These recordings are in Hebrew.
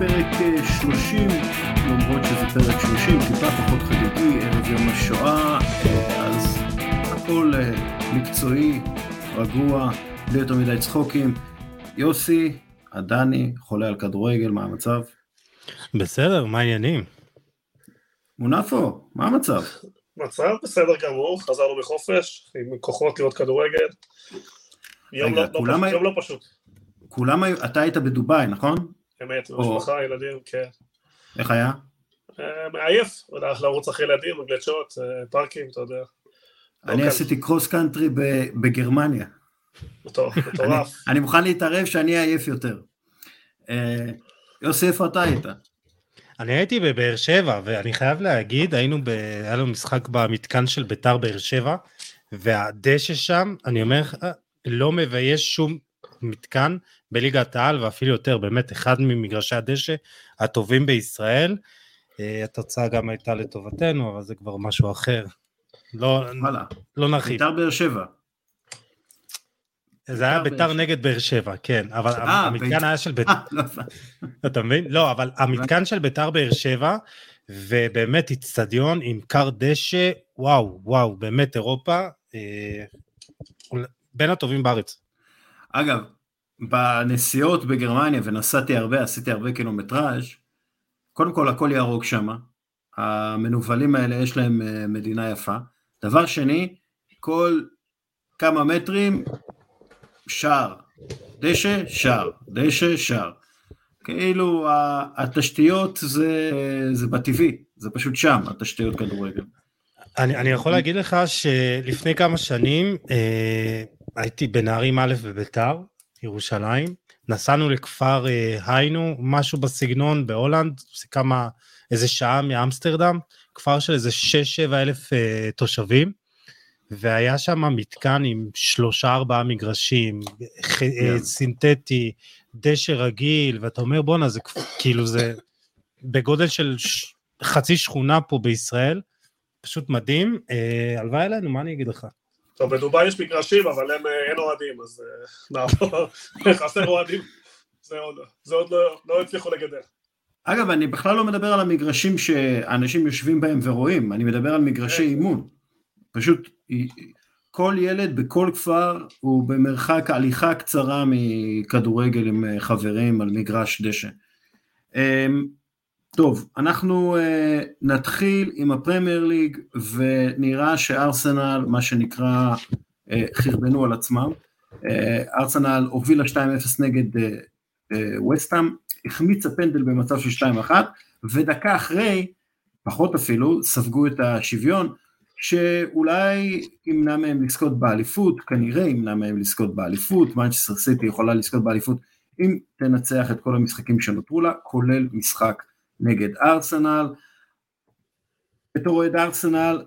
פרק 30, למרות שזה פרק 30, טיפה פחות חגיגי, ערב יום השואה, אז הכל מקצועי, רגוע, בלי יותר מדי צחוקים. יוסי, עדני, חולה על כדורגל, מה המצב? בסדר, מה העניינים? מונפו, מה המצב? מצב בסדר גמור, חזרנו בחופש, עם כוחות לראות כדורגל. יום, רגע, לא, לא, פשוט, יום לא פשוט. כולם היו, אתה היית בדובאי, נכון? אמת, משפחה, ילדים, כן. איך היה? אה, מעייף, הולך לרוץ אחרי ילדים, גלצ'ות, אה, פארקים, אתה יודע. אני עשיתי קרוס קאנטרי בגרמניה. מטורף. אני מוכן להתערב שאני עייף יותר. אה, יוסי, איפה אתה היית? אני הייתי בבאר שבע, ואני חייב להגיד, היינו, ב... היה לנו משחק במתקן של ביתר באר שבע, והדשא שם, אני אומר לך, לא מבייש שום מתקן בליגת העל, ואפילו יותר, באמת, אחד ממגרשי הדשא הטובים בישראל. אה, התוצאה גם הייתה לטובתנו, אבל זה כבר משהו אחר. לא, לא נרחיב. ביתר באר שבע. זה היה ביתר נגד באר שבע, כן, אבל 아, אה, המתקן היה של ביתר, לא אתה מבין? לא, אבל המתקן של ביתר באר שבע, ובאמת איצטדיון עם קר דשא, וואו, וואו, באמת אירופה, אה, בין הטובים בארץ. אגב, בנסיעות בגרמניה, ונסעתי הרבה, עשיתי הרבה קילומטראז', קודם כל הכל ירוק שם, המנוולים האלה יש להם אה, מדינה יפה. דבר שני, כל כמה מטרים שער, דשא, שער, דשא, שער. כאילו התשתיות זה, זה בטבעי, זה פשוט שם, התשתיות כדורגל. אני, אני יכול להגיד לך שלפני כמה שנים אה, הייתי בנערים א' בביתר, ירושלים, נסענו לכפר אה, היינו, משהו בסגנון בהולנד, זה כמה, איזה שעה מאמסטרדם, כפר של איזה 6-7 אלף אה, תושבים, והיה שם מתקן עם שלושה ארבעה מגרשים, yeah. אה, סינתטי, דשא רגיל, ואתה אומר בואנה זה כאילו זה בגודל של ש... חצי שכונה פה בישראל, פשוט מדהים, אה, הלוואי עלינו, מה אני אגיד לך? טוב, בדובאי יש מגרשים, אבל הם, אה, אין אוהדים, אז נעבור, חסר אוהדים, זה עוד, זה עוד לא, לא הצליחו לגדל. אגב, אני בכלל לא מדבר על המגרשים שאנשים יושבים בהם ורואים, אני מדבר על מגרשי כן. אימון. פשוט כל ילד בכל כפר הוא במרחק הליכה קצרה מכדורגל עם אה, חברים על מגרש דשא. טוב, אנחנו uh, נתחיל עם הפרמייר ליג ונראה שארסנל, מה שנקרא, uh, חרבנו על עצמם. Uh, ארסנל הובילה 2-0 נגד וסטאם, uh, uh, החמיצה פנדל במצב של 2-1, ודקה אחרי, פחות אפילו, ספגו את השוויון. שאולי ימנע מהם לזכות באליפות, כנראה ימנע מהם לזכות באליפות, מנצ'סטר סיטי יכולה לזכות באליפות אם תנצח את כל המשחקים שנותרו לה, כולל משחק נגד ארסנל. בתור אוהד ארסנל,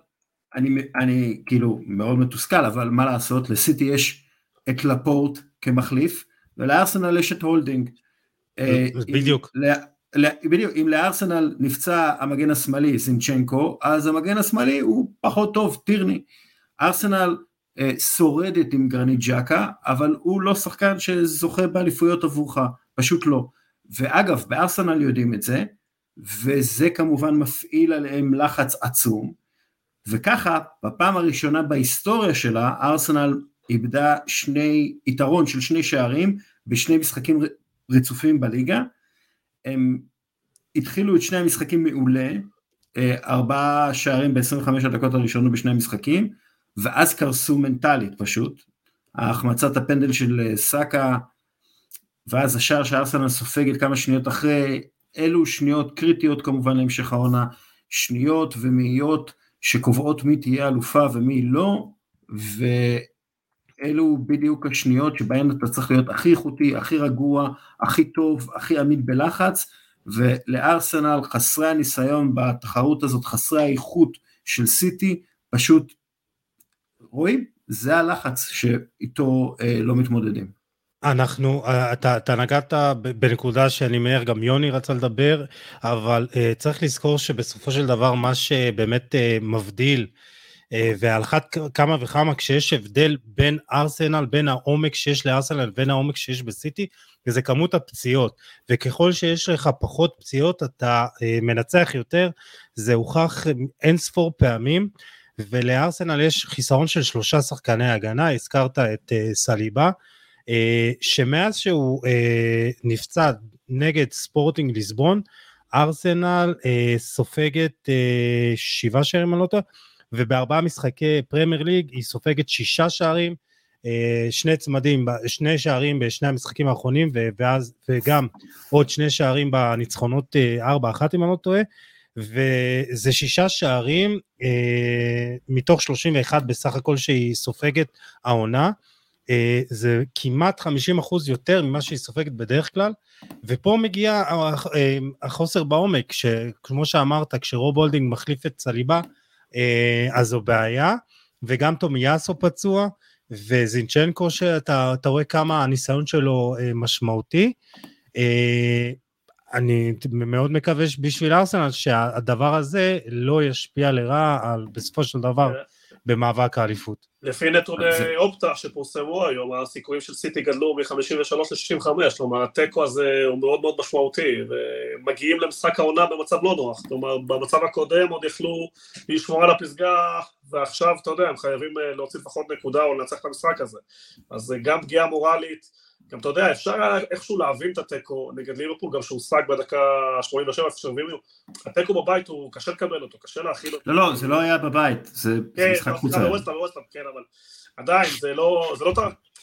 אני, אני כאילו מאוד מתוסכל, אבל מה לעשות, לסיטי יש את לפורט כמחליף, ולארסנל יש את הולדינג. בדיוק. בדיוק, אם לארסנל נפצע המגן השמאלי זינצ'נקו, אז המגן השמאלי הוא פחות טוב, טירני. ארסנל אה, שורדת עם גרנית ג'קה, אבל הוא לא שחקן שזוכה באליפויות עבורך, פשוט לא. ואגב, בארסנל יודעים את זה, וזה כמובן מפעיל עליהם לחץ עצום, וככה, בפעם הראשונה בהיסטוריה שלה, ארסנל איבדה שני, יתרון של שני שערים בשני משחקים רצופים בליגה, הם התחילו את שני המשחקים מעולה, אה, ארבעה שערים ב-25 הדקות הראשונות בשני המשחקים, ואז קרסו מנטלית פשוט. החמצת הפנדל של אה, סאקה, ואז השער שארסנל סופגת כמה שניות אחרי, אלו שניות קריטיות כמובן להמשך העונה, שניות ומאיות שקובעות מי תהיה אלופה ומי לא, ו... אלו בדיוק השניות שבהן אתה צריך להיות הכי איכותי, הכי רגוע, הכי טוב, הכי עמיד בלחץ, ולארסנל חסרי הניסיון בתחרות הזאת, חסרי האיכות של סיטי, פשוט רואים, זה הלחץ שאיתו אה, לא מתמודדים. אנחנו, אה, אתה, אתה נגעת בנקודה שאני מהר, גם יוני רצה לדבר, אבל uh, צריך לזכור שבסופו של דבר מה שבאמת uh, מבדיל ועל אחת כמה וכמה כשיש הבדל בין ארסנל, בין העומק שיש לארסנל לבין העומק שיש בסיטי, וזה כמות הפציעות, וככל שיש לך פחות פציעות אתה מנצח יותר, זה הוכח אין ספור פעמים, ולארסנל יש חיסרון של שלושה שחקני הגנה, הזכרת את סליבה, שמאז שהוא נפצע נגד ספורטינג ליסבון, ארסנל אה, סופגת אה, שבעה שערים, אני לא ובארבעה משחקי פרמייר ליג היא סופגת שישה שערים, אה, שני צמדים, שני שערים בשני המשחקים האחרונים, ואז, וגם עוד שני שערים בניצחונות אה, ארבע אחת אם אני לא טועה, וזה שישה שערים אה, מתוך 31 בסך הכל שהיא סופגת העונה. אה, זה כמעט 50% יותר ממה שהיא סופגת בדרך כלל, ופה מגיע אה, החוסר בעומק, שכמו שאמרת, כשרוב הולדינג מחליף את סליבה, אה, אז זו בעיה, וגם תומיאסו פצוע, וזינצ'נקו שאתה רואה כמה הניסיון שלו משמעותי. אני מאוד מקווה בשביל ארסנל שהדבר הזה לא ישפיע לרע על בסופו של דבר במאבק האליפות. לפי נתוני זה... אופטה שפורסמו היום, הסיכויים של סיטי גדלו מ-53 ל-65, כלומר התיקו הזה הוא מאוד מאוד משמעותי, ומגיעים למשחק העונה במצב לא נוח, כלומר במצב הקודם עוד יכלו לשמור על הפסגה, ועכשיו אתה יודע, הם חייבים אה, להוציא לפחות נקודה או לנצח את המשחק הזה, אז גם פגיעה מורלית, גם אתה יודע, אפשר איכשהו להבין את התיקו נגד ליברפול, גם שהושג בדקה 87, איפה שהביאו, התיקו בבית הוא קשה לקבל אותו, קשה להכיל אותו. לא, לא, זה לא היה בבית, זה, כן, משחק חוצה. כן, בווסטהאם, בווסטהאם, כן, אבל עדיין, זה לא, זה לא את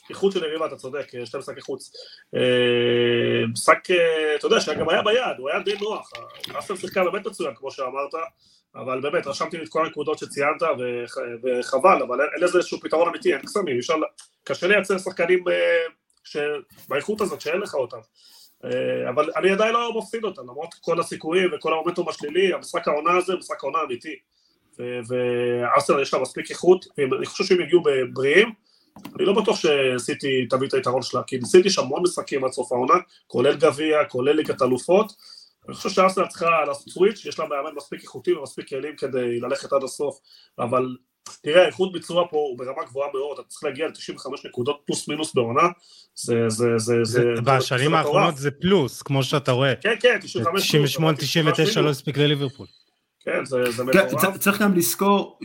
האיכות של יריבה, אתה צודק, שתי משחקי חוץ. אה, משחק, אה, אתה יודע, שגם היה ביד, הוא היה די נוח, אסטר שיחקה באמת מצוין, כמו שאמרת, אבל באמת, רשמתי את כל הנקודות שציינת, וחבל, אבל אין לזה איזשהו פתרון אמיתי, אין קסמים, קשה לייצר שחקנים אה, באיכות הזאת שאין לך אותם. אה, אבל אני עדיין לא מפסיד אותם, למרות כל הסיכויים וכל המומנטום השלילי, המשחק העונה הזה הוא משחק העונה אמיתי. וארסנל יש לה מספיק איכות, ואני חושב שהם יגיעו בריאים, אני לא בטוח שסיטי תביא את היתרון שלה, כי סיטי יש המון משחקים עד סוף העונה, כולל גביע, כולל ליגת אלופות, אני חושב שארסנל צריכה לעשות סוויץ', יש לה מאמן מספיק איכותי ומספיק כלים כדי ללכת עד הסוף, אבל תראה, איכות ביצוע פה הוא ברמה גבוהה מאוד, אתה צריך להגיע ל-95 נקודות פלוס מינוס בעונה, זה, זה, זה, זה... בשנים האחרונות זה פלוס, כמו שאתה רואה. כן, כן, 95 98, 99 לא הספיק לליברפול. כן, זה, זה מטורף. צריך גם לזכור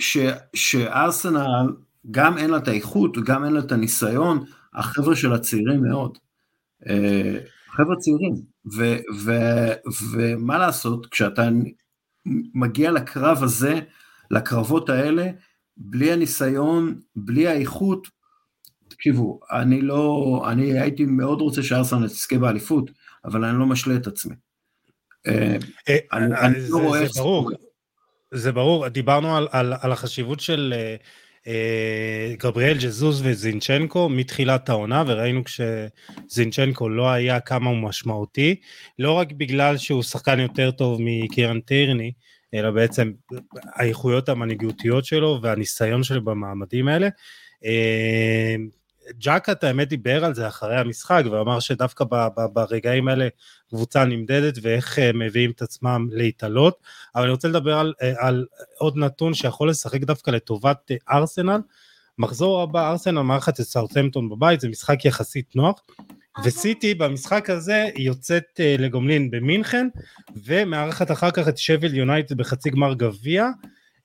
שארסנל, גם אין לה את האיכות וגם אין לה את הניסיון, החבר'ה של הצעירים מאוד. אה, חבר'ה צעירים, ומה לעשות, כשאתה מגיע לקרב הזה, לקרבות האלה, בלי הניסיון, בלי האיכות, תקשיבו, אני לא, אני הייתי מאוד רוצה שארסנל תזכה באליפות, אבל אני לא משלה את עצמי. אה, אה, אני לא רואה... זה ברור, זה ברור, דיברנו על החשיבות של אה, גבריאל ג'זוז וזינצ'נקו מתחילת העונה, וראינו כשזינצ'נקו לא היה כמה הוא משמעותי, לא רק בגלל שהוא שחקן יותר טוב מקירן טירני, אלא בעצם האיכויות המנהיגותיות שלו והניסיון שלו במעמדים האלה. אה, ג'קאט האמת דיבר על זה אחרי המשחק ואמר שדווקא ברגעים האלה קבוצה נמדדת ואיך אה, מביאים את עצמם להתעלות, אבל אני רוצה לדבר על, אה, על עוד נתון שיכול לשחק דווקא לטובת ארסנל. מחזור הבא ארסנל מארחת את סאוטהמפטון בבית, זה משחק יחסית נוח, וסיטי במשחק הזה יוצאת uh, לגומלין במינכן ומארחת אחר כך את שביל יונייטד בחצי גמר גביע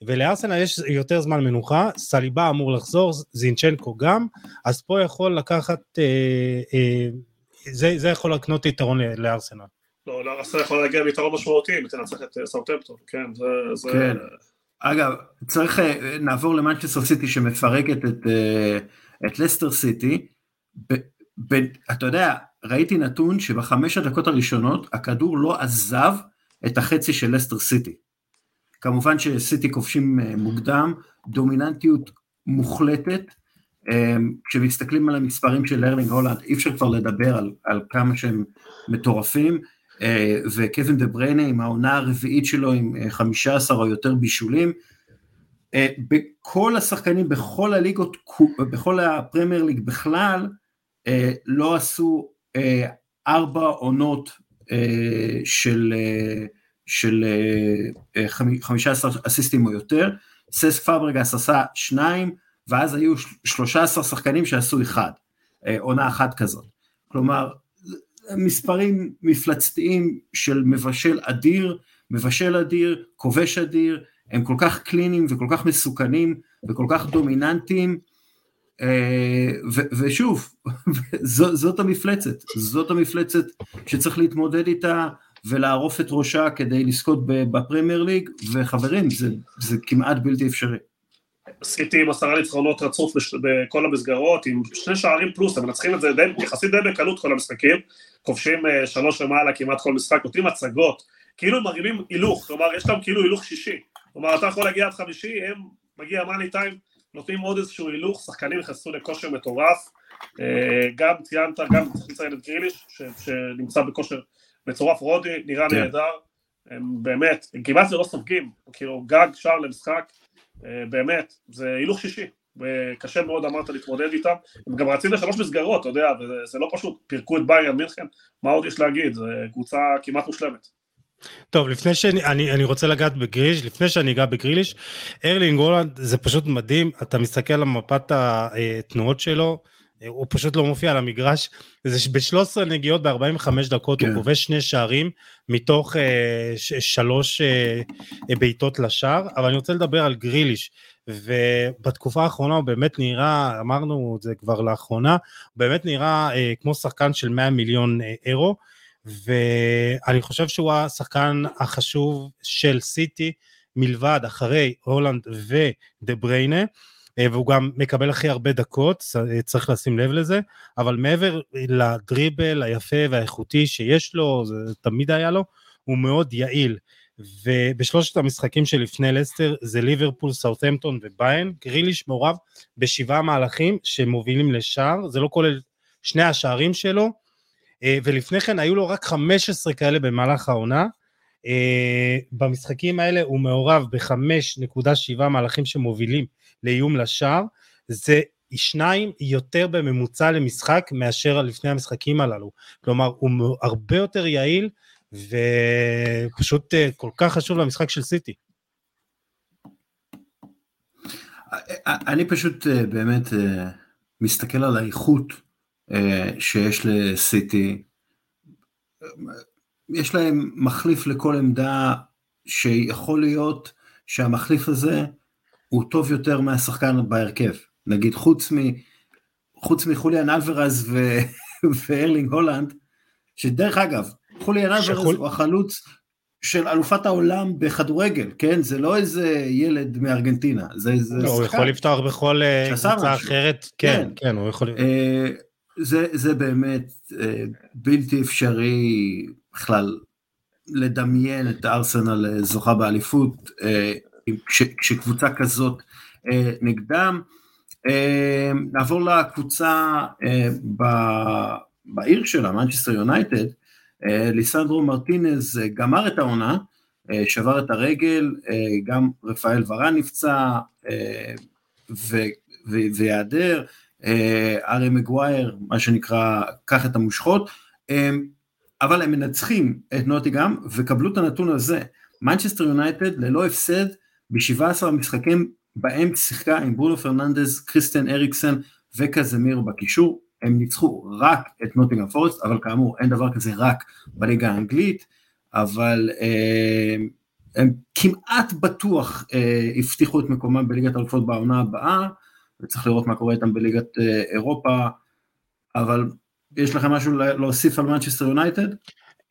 ולארסנל יש יותר זמן מנוחה, סליבה אמור לחזור, זינצ'נקו גם, אז פה יכול לקחת, אה, אה, זה, זה יכול לקנות יתרון לארסנל. לא, לארסנל יכול להגיע ביתרון משמעותי אם תנצח את סאוטמפטון, כן, זה... זה... כן. אגב, צריך, נעבור למנצ'סטר סיטי שמפרקת את, את לסטר סיטי, ב, אתה יודע, ראיתי נתון שבחמש הדקות הראשונות הכדור לא עזב את החצי של לסטר סיטי. כמובן שסיטי כובשים אה, מוקדם, דומיננטיות מוחלטת, אה, כשמסתכלים על המספרים של ארלינג הולנד אי אפשר כבר לדבר על, על כמה שהם מטורפים, אה, וקווין דה בריינה עם העונה הרביעית שלו עם 15 או יותר בישולים, בכל השחקנים בכל הליגות, בכל הפרמייר ליג בכלל, לא עשו אה, ארבע עונות אה, של, של 15 אסיסטים או יותר, ססק פאברגס עשה שניים, ואז היו 13 שחקנים שעשו אחד, עונה אחת כזאת. כלומר, מספרים מפלצתיים של מבשל אדיר, מבשל אדיר, כובש אדיר, הם כל כך קליניים וכל כך מסוכנים וכל כך דומיננטיים, אה, ושוב, זאת המפלצת, זאת המפלצת שצריך להתמודד איתה ולערוף את ראשה כדי לזכות בפרמייר ליג, וחברים, זה, זה כמעט בלתי אפשרי. סיטי עם עשרה ניצחונות רצוף בכל המסגרות, עם שני שערים פלוס, הם מנצחים את זה די, יחסית די בקלות כל המשחקים, כובשים אה, שלוש למעלה כמעט כל משחק, נותנים הצגות, כאילו הם מרימים הילוך, כלומר יש להם כאילו הילוך שישי, כלומר אתה יכול להגיע עד חמישי, הם מגיע מאני טיים, נותנים עוד איזשהו הילוך, שחקנים נכנסו לכושר מטורף, אה, גם ציינת, גם צריך לציין את גריליש, שנמצא בכושר מטורף, רודי נראה כן. נהדר, הם באמת, הם כמעט לא סופגים, כאילו גג שער למשחק, אה, באמת, זה הילוך שישי, וקשה מאוד אמרת להתמודד איתם, הם גם רצים לשלוש מסגרות, אתה יודע, וזה לא פשוט, פירקו את ביירן מינכן, מה עוד יש להגיד, זו קבוצה כמעט מושלמת. טוב, לפני שאני אני, אני רוצה לגעת בגריליש, לפני שאני אגע בגריליש, ארלינג הולנד זה פשוט מדהים, אתה מסתכל על מפת התנועות שלו, הוא פשוט לא מופיע על המגרש, זה ב-13 נגיעות ב-45 דקות, כן. הוא כובש שני שערים מתוך אה, שלוש אה, בעיטות לשער, אבל אני רוצה לדבר על גריליש, ובתקופה האחרונה הוא באמת נראה, אמרנו את זה כבר לאחרונה, הוא באמת נראה אה, כמו שחקן של 100 מיליון אה, אירו, ואני חושב שהוא השחקן החשוב של סיטי מלבד אחרי הולנד ודה בריינה אה, והוא גם מקבל הכי הרבה דקות, צריך לשים לב לזה, אבל מעבר לדריבל היפה והאיכותי שיש לו, זה תמיד היה לו, הוא מאוד יעיל. ובשלושת המשחקים שלפני לסטר זה ליברפול, סאוטהמפטון וביין, גריליש מעורב בשבעה מהלכים שמובילים לשער, זה לא כולל שני השערים שלו, אה, ולפני כן היו לו רק 15 כאלה במהלך העונה. אה, במשחקים האלה הוא מעורב ב-5.7 מהלכים שמובילים לאיום לשער, זה שניים יותר בממוצע למשחק מאשר לפני המשחקים הללו. כלומר, הוא הרבה יותר יעיל ופשוט אה, כל כך חשוב למשחק של סיטי. אני פשוט באמת מסתכל על האיכות אה, שיש לסיטי, יש להם מחליף לכל עמדה שיכול להיות שהמחליף הזה הוא טוב יותר מהשחקן בהרכב. נגיד חוץ, מ, חוץ מחוליאן אלוורז ו, וארלינג הולנד, שדרך אגב, חוליאן אלוורז שחול... הוא החלוץ של אלופת העולם בכדורגל, כן? זה לא איזה ילד מארגנטינה, זה איזה לא, שחקן. הוא יכול לפתוח בכל אה, קבוצה אחרת, כן, כן, כן, הוא יכול... אה, זה, זה באמת אה, בלתי אפשרי בכלל לדמיין את ארסנל אה, זוכה באליפות אה, כש, כשקבוצה כזאת נגדם. נעבור לקבוצה ב, בעיר שלה, מנצ'סטר יונייטד, ליסנדרו מרטינז גמר את העונה, שבר את הרגל, גם רפאל ורן נפצע אה, הארי מגווייר, מה שנקרא, קח את המושכות, אה, אבל הם מנצחים את נוטינגהאם, וקבלו את הנתון הזה, מנצ'סטר יונייטד ללא הפסד ב-17 המשחקים בהם שיחקה עם ברונו פרננדז, קריסטיאן אריקסן וקזמירו בקישור, הם ניצחו רק את נוטינגהאם פורסט, אבל כאמור אין דבר כזה רק בליגה האנגלית, אבל אה, הם כמעט בטוח אה, הבטיחו את מקומם בליגת אלופות בעונה הבאה, וצריך לראות מה קורה איתם בליגת אה, אירופה, אבל יש לכם משהו להוסיף על מנצ'סטר יונייטד?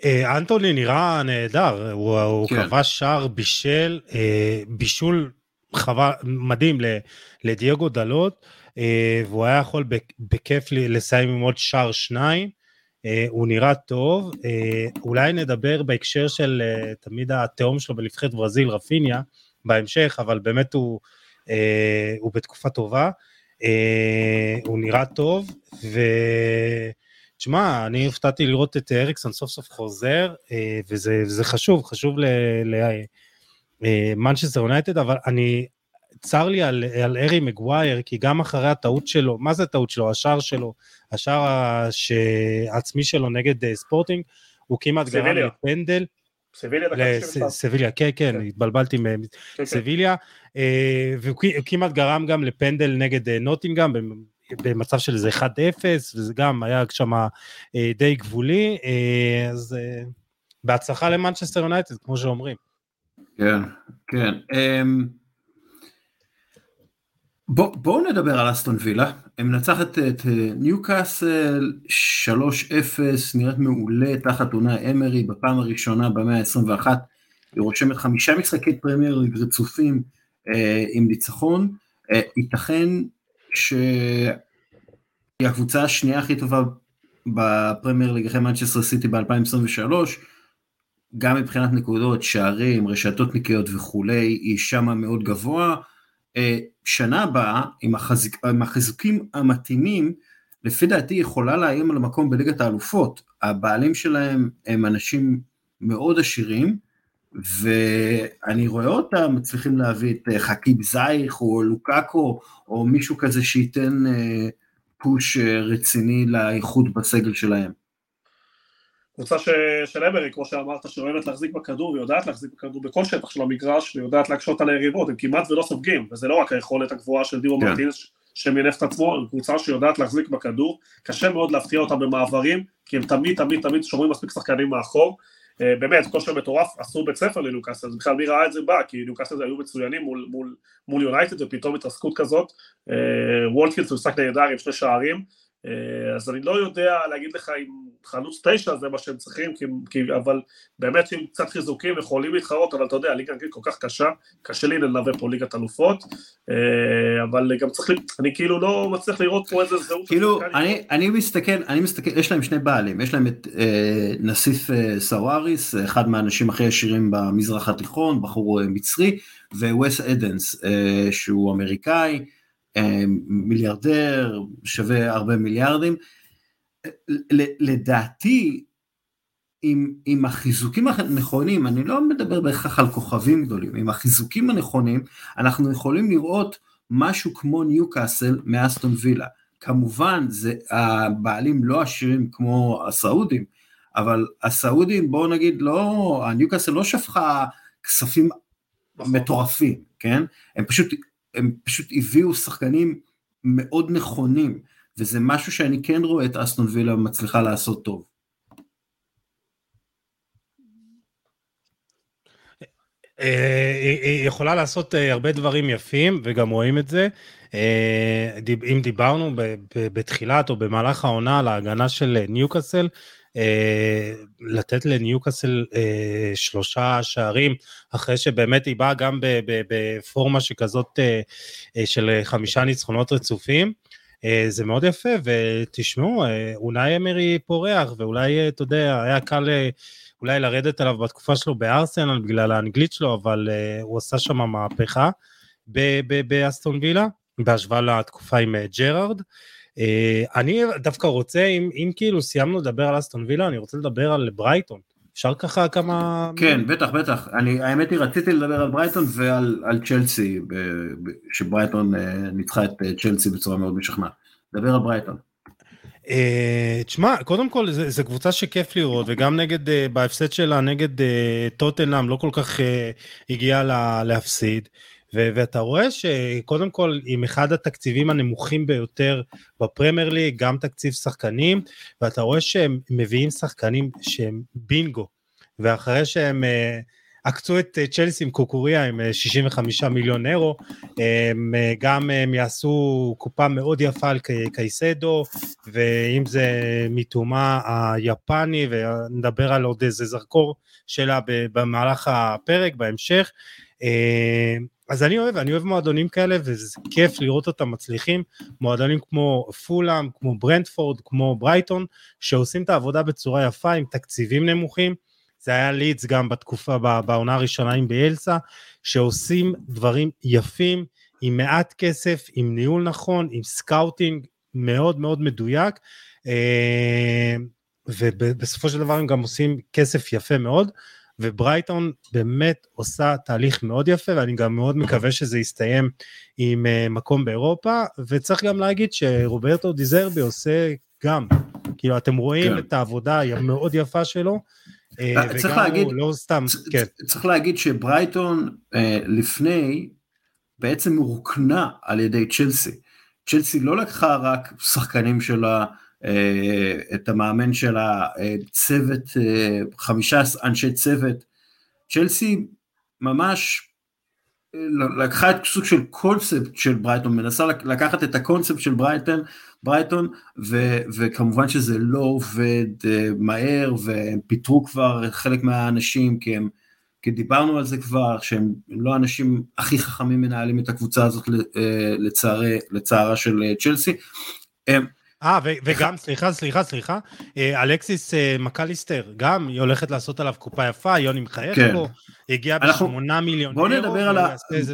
אה, אנטוני נראה נהדר, הוא, הוא כן. כבש שער בישל, אה, בישול חווה מדהים לדייגו דלות, והוא היה יכול בכיף לסיים עם עוד שער שניים. הוא נראה טוב, אולי נדבר בהקשר של תמיד התהום שלו בנבחרת ברזיל, רפיניה, בהמשך, אבל באמת הוא, אה, הוא בתקופה טובה, אה, הוא נראה טוב, ותשמע, אני הופתעתי לראות את אריקסון סוף סוף חוזר, אה, וזה, חשוב, חשוב למנצ'סטר יונייטד, אבל אני, צר לי על, על ארי מגווייר, כי גם אחרי הטעות שלו, מה זה הטעות שלו? השער שלו, השער העצמי שלו נגד ספורטינג, הוא כמעט גרם לפנדל, סביליה 92. סביליה, כן, כן, כן. התבלבלתי כן, אה, והוא כמעט גרם גם לפנדל נגד אה, נוטינגאם במצב של איזה 1-0, וזה גם היה שם אה, די גבולי, אז בהצלחה למנצ'סטר יונייטד, כמו שאומרים. כן, כן. בוא- בואו נדבר על אסטון וילה, היא מנצחת את ניוקאסל 3-0, נראית מעולה תחת אונאי אמרי בפעם הראשונה במאה ה-21, היא רושמת חמישה משחקי פרמייר רצופים עם ניצחון, אה, ייתכן שהיא הקבוצה השנייה הכי טובה בפרמייר ליג אחרי מנצ'סטר סיטי ב-2023, גם מבחינת נקודות, שערים, רשתות נקיות וכולי, היא שמה מאוד גבוה. אה, שנה הבאה, עם, החזיק, עם החיזוקים המתאימים, לפי דעתי יכולה לאיים על המקום בליגת האלופות. הבעלים שלהם הם אנשים מאוד עשירים, ואני רואה אותם מצליחים להביא את אה, חכים זייך או לוקאקו, או מישהו כזה שייתן אה, פוש אה, רציני לאיחוד בסגל שלהם. קבוצה ש... של אמרי, כמו שאמרת, שאוהבת להחזיק בכדור, ויודעת להחזיק בכדור בכל שטח של המגרש, ויודעת להקשות על היריבות, הם כמעט ולא סופגים, וזה לא רק היכולת הגבוהה של דירו כן. מרטינס, שמינף את עצמו, הם קבוצה שיודעת להחזיק בכדור, קשה מאוד להפתיע אותם במעברים, כי הם תמיד תמיד תמיד שומרים מספיק שחקנים מאחור, באמת, כושר מטורף, עשו בית ספר לניוקאסל, אז בכלל מי ראה את זה בא, כי ניוקאסל היו מצוינים מול, מול, מול יונייטד, ופתאום התרסקות כזאת, אה, וולטקינס הוא משחק נהדר עם שני שערים, אה, אז אני לא יודע להגיד לך אם חלוץ תשע זה מה שהם צריכים, כי, כי, אבל באמת עם קצת חיזוקים יכולים להתחרות, אבל אתה יודע, הליגה האנגלית כל כך קשה, קשה לי ללווה פה ליגת אלופות, אה, אבל גם צריך, אני כאילו לא מצליח לראות פה איזה זהות. כאילו, השחקן. אני, אני מסתכל, אני מסתכל, יש להם שני בעלים, יש להם את אה, נסיף אה, סוואריס, אחד מהאנשים הכי עשירים במזרח התיכון, בחור אה, מצרי, ווס אדנס, אה, שהוא אמריקאי, אה, מיליארדר, שווה הרבה מיליארדים. לדעתי, עם, עם החיזוקים הנכונים, אני לא מדבר בהכרח על כוכבים גדולים, עם החיזוקים הנכונים, אנחנו יכולים לראות משהו כמו ניוקאסל מאסטון וילה. כמובן, זה, הבעלים לא עשירים כמו הסעודים, אבל הסעודים, בואו נגיד, לא, הניוקאסל לא שפכה כספים נכון. מטורפים, כן? הם פשוט, הם פשוט הביאו שחקנים מאוד נכונים, וזה משהו שאני כן רואה את אסטון וילה מצליחה לעשות טוב. אה, היא היא יכולה לעשות אה, הרבה דברים יפים, וגם רואים את זה. אה, אם דיברנו בתחילת או במהלך העונה על ההגנה של אה, ניוקאסל, אה, לתת לניוקאסל אה, שלושה שערים, אחרי שבאמת היא באה גם בפורמה שכזאת אה, אה, של חמישה ניצחונות רצופים. אה, זה מאוד יפה, ותשמעו, אה, אולי אמרי פורח, ואולי, אה, אתה יודע, היה קל אה, אולי לרדת עליו בתקופה שלו בארסנל בגלל האנגלית שלו, אבל uh, הוא עשה שם מהפכה באסטון וילה, בהשוואה לתקופה עם uh, ג'רארד. Uh, אני דווקא רוצה, אם, אם כאילו סיימנו לדבר על אסטון וילה, אני רוצה לדבר על ברייטון. אפשר ככה כמה... כן, בטח, בטח. אני, האמת היא, רציתי לדבר על ברייטון ועל על צ'לסי, שברייטון אה, ניצחה את אה, צ'לסי בצורה מאוד משכנעת. דבר על ברייטון. אה, תשמע, קודם כל זו קבוצה שכיף לראות, וגם נגד, אה, בהפסד שלה נגד אה, טוטנאם לא כל כך אה, הגיעה לה- להפסיד. ו- ואתה רואה שקודם כל עם אחד התקציבים הנמוכים ביותר בפרמייר ליג, גם תקציב שחקנים, ואתה רואה שהם מביאים שחקנים שהם בינגו, ואחרי שהם אה, עקצו את אה, צ'לסי עם קוקוריה עם אה, 65 מיליון אירו, הם אה, גם הם יעשו קופה מאוד יפה על קי- קייסדו, ואם זה מתומה היפני, ונדבר על עוד איזה זרקור שלה במהלך הפרק, בהמשך. אז אני אוהב, אני אוהב מועדונים כאלה, וזה כיף לראות אותם מצליחים, מועדונים כמו פולאם, כמו ברנדפורד, כמו ברייטון, שעושים את העבודה בצורה יפה עם תקציבים נמוכים. זה היה לידס גם בתקופה, בעונה הראשונה עם ביאלסה, שעושים דברים יפים, עם מעט כסף, עם ניהול נכון, עם סקאוטינג מאוד מאוד מדויק, אה, ובסופו של דבר הם גם עושים כסף יפה מאוד, וברייטון באמת עושה תהליך מאוד יפה, ואני גם מאוד מקווה שזה יסתיים עם אה, מקום באירופה, וצריך גם להגיד שרוברטו דה זרבי עושה גם, כאילו אתם רואים כן. את העבודה המאוד יפה שלו, וגם להגיד, הוא לא סתם, כן. צריך להגיד שברייטון לפני בעצם הורקנה על ידי צ'לסי. צ'לסי לא לקחה רק שחקנים שלה, את המאמן שלה, צוות, חמישה אנשי צוות, צ'לסי ממש לקחה את סוג של קונספט של ברייטון, מנסה לקחת את הקונספט של ברייטון, ברייטון ו, וכמובן שזה לא עובד מהר והם פיטרו כבר חלק מהאנשים כי הם, כי דיברנו על זה כבר, שהם לא האנשים הכי חכמים מנהלים את הקבוצה הזאת אה, לצערה של אה, צ'לסי. הם, אה, וגם, סליחה, סליחה, סליחה, אלכסיס מקליסטר, גם היא הולכת לעשות עליו קופה יפה, יוני מחייך כן. פה, הגיע בשמונה מיליון בוא אירו, נדבר על ה... איזה...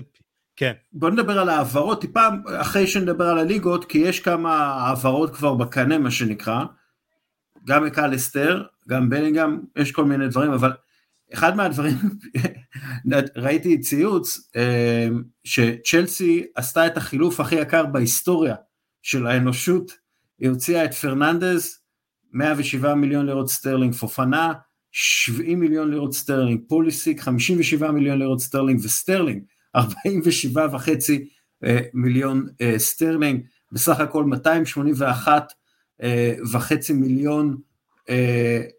כן. בוא נדבר על העברות טיפה אחרי שנדבר על הליגות, כי יש כמה העברות כבר בקנה, מה שנקרא, גם מקליסטר, גם בלינגהם, יש כל מיני דברים, אבל אחד מהדברים, ראיתי ציוץ, שצ'לסי עשתה את החילוף הכי יקר בהיסטוריה של האנושות, היא הוציאה את פרננדז, 107 מיליון לירות סטרלינג, פופאנה, 70 מיליון לירות סטרלינג, פוליסיק, 57 מיליון לירות סטרלינג וסטרלינג, 47 וחצי אה, מיליון אה, סטרלינג, בסך הכל 281 אה, וחצי מיליון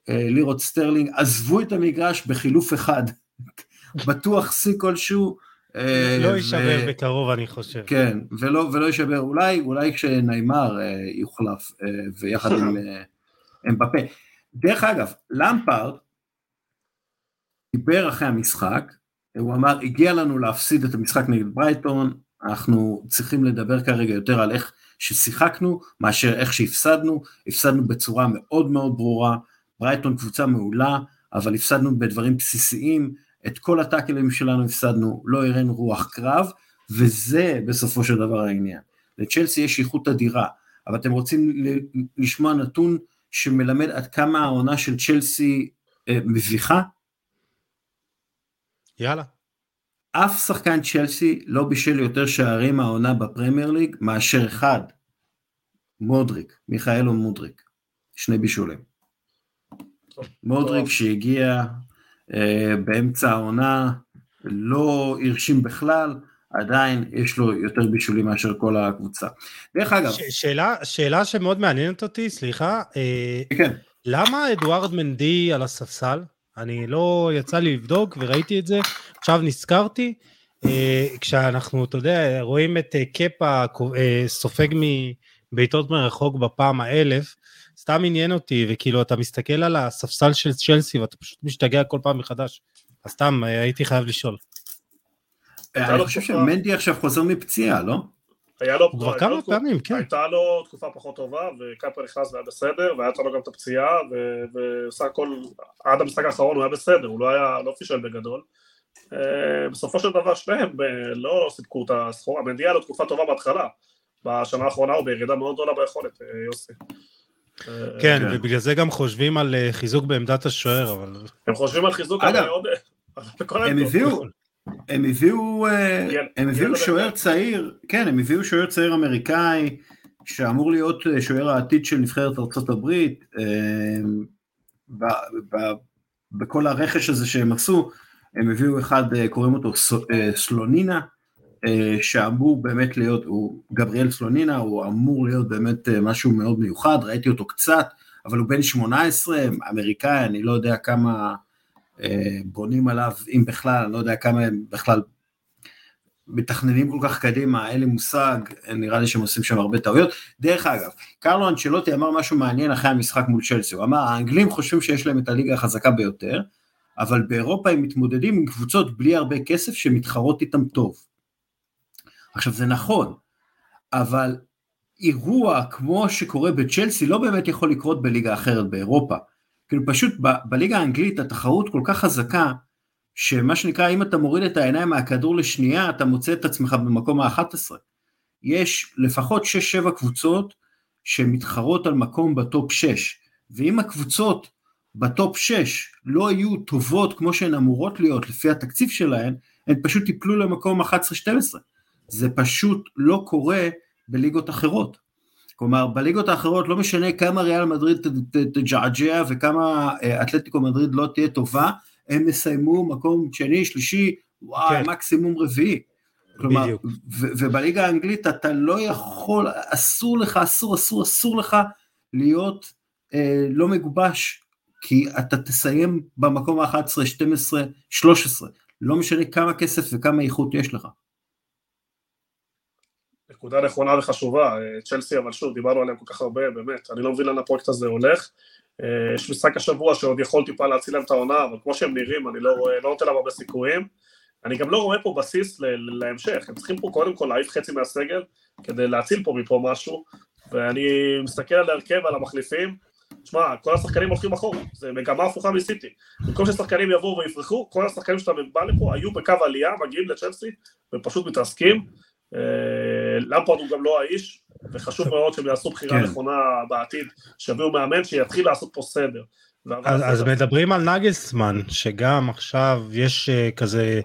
לירות סטרלינג, עזבו את המגרש בחילוף אחד, בטוח שיא כלשהו, לא יישבר ו... בקרוב אני חושב. כן, ולא, ולא יישבר, אולי, אולי כשניימר אה, יוחלף אה, ויחד עם אה, אמבפה. דרך אגב, למפארד דיבר אחרי המשחק, הוא אמר, הגיע לנו להפסיד את המשחק נגד ברייטון, אנחנו צריכים לדבר כרגע יותר על איך ששיחקנו, מאשר איך שהפסדנו, הפסדנו בצורה מאוד מאוד ברורה, ברייטון קבוצה מעולה, אבל הפסדנו בדברים בסיסיים, את כל הטאקלים שלנו הפסדנו, לא הראינו רוח קרב, וזה בסופו של דבר העניין. לצ'לסי יש איכות אדירה, אבל אתם רוצים לשמוע נתון שמלמד עד כמה העונה של צ'לסי אה, מביכה? יאללה. אף שחקן צ'לסי לא בישל יותר שערים העונה בפרמייר ליג מאשר אחד, מודריק, מיכאלו מודריק, שני בישולים. מודריק שהגיע באמצע העונה, לא הרשים בכלל, עדיין יש לו יותר בישולים מאשר כל הקבוצה. דרך אגב... ש- שאלה, שאלה שמאוד מעניינת אותי, סליחה, אה, כן. למה אדוארד מנדי על הספסל? אני לא יצא לי לבדוק וראיתי את זה, עכשיו נזכרתי, אה, כשאנחנו, אתה יודע, רואים את קפה סופג מבעיטות מרחוק בפעם האלף, סתם עניין אותי, וכאילו אתה מסתכל על הספסל של צ'לסי ואתה פשוט משתגע כל פעם מחדש, אז סתם הייתי חייב לשאול. אני חושב שמנדי עכשיו חוזר מפציעה, לא? היה לו, כבר כמה פעמים, כן. הייתה לו תקופה פחות טובה, וקאפר נכנס והיה בסדר, והיה לו גם את הפציעה, וסך הכל, עד המשחק האחרון הוא היה בסדר, הוא לא היה, לא פישל בגדול. אה, בסופו של דבר שניהם אה, לא סיפקו את הסחורה, מנדי היה לו תקופה טובה בהתחלה, בשנה האחרונה הוא בירידה מאוד גדולה ביכולת, אה, יוסי. כן, כן, ובגלל זה גם חושבים על חיזוק בעמדת השוער, אבל... הם חושבים על חיזוק, אבל עוד... הם הביאו, הם הביאו, אה, הם הביאו שוער צעיר, כן, הם הביאו שוער צעיר אמריקאי, שאמור להיות אה, שוער העתיד של נבחרת אה, בכל הרכש הזה שהם עשו, הם הביאו אחד, קוראים אותו סלונינה, שאמור באמת להיות, הוא גבריאל סלונינה, הוא אמור להיות באמת משהו מאוד מיוחד, ראיתי אותו קצת, אבל הוא בן 18, אמריקאי, אני לא יודע כמה אה, בונים עליו, אם בכלל, אני לא יודע כמה הם בכלל מתכננים כל כך קדימה, אין לי מושג, נראה לי שהם עושים שם הרבה טעויות. דרך אגב, קרלו אנצ'לוטי אמר משהו מעניין אחרי המשחק מול צ'לסי, הוא אמר, האנגלים חושבים שיש להם את הליגה החזקה ביותר, אבל באירופה הם מתמודדים עם קבוצות בלי הרבה כסף שמתחרות איתם טוב. עכשיו זה נכון, אבל אירוע כמו שקורה בצ'לסי לא באמת יכול לקרות בליגה אחרת באירופה. כאילו פשוט ב, בליגה האנגלית התחרות כל כך חזקה, שמה שנקרא אם אתה מוריד את העיניים מהכדור לשנייה אתה מוצא את עצמך במקום ה-11. יש לפחות 6-7 קבוצות שמתחרות על מקום ב top 6, ואם הקבוצות ב top 6 לא היו טובות כמו שהן אמורות להיות לפי התקציב שלהן, הן פשוט ייפלו למקום 11-12. זה פשוט לא קורה בליגות אחרות. כלומר, בליגות האחרות לא משנה כמה ריאל מדריד תג'עג'ע וכמה אה, אתלטיקו מדריד לא תהיה טובה, הם יסיימו מקום שני, שלישי, וואי, כן. מקסימום רביעי. כלומר, ו- ובליגה האנגלית אתה לא יכול, אסור לך, אסור, אסור, אסור לך להיות אה, לא מגובש, כי אתה תסיים במקום ה-11, 12, 13, לא משנה כמה כסף וכמה איכות יש לך. נקודה נכונה וחשובה, אה, צ'לסי אבל שוב דיברנו עליהם כל כך הרבה, באמת, אני לא מבין לאן הפרויקט הזה הולך, אה, יש משחק השבוע שעוד יכול טיפה להציל להם את העונה, אבל כמו שהם נראים אני לא, רואה, לא נותן להם הרבה סיכויים, אני גם לא רואה פה בסיס להמשך, הם צריכים פה קודם כל להעיף חצי מהסגל כדי להציל פה מפה משהו, ואני מסתכל על ההרכב, על המחליפים, תשמע, כל השחקנים הולכים אחורה, זה מגמה הפוכה מסיטי. במקום ששחקנים יבואו ויפרחו, כל השחקנים שאתה בא לפה היו בקו עלייה, מגיעים לצ'לסי ופשוט מתרסקים. למפרד הוא גם לא האיש, וחשוב מאוד שהם יעשו בחירה כן. נכונה בעתיד, שיביאו מאמן שיתחיל לעשות פה סדר. אז, אז מדברים על נגלסמן, שגם עכשיו יש uh, כזה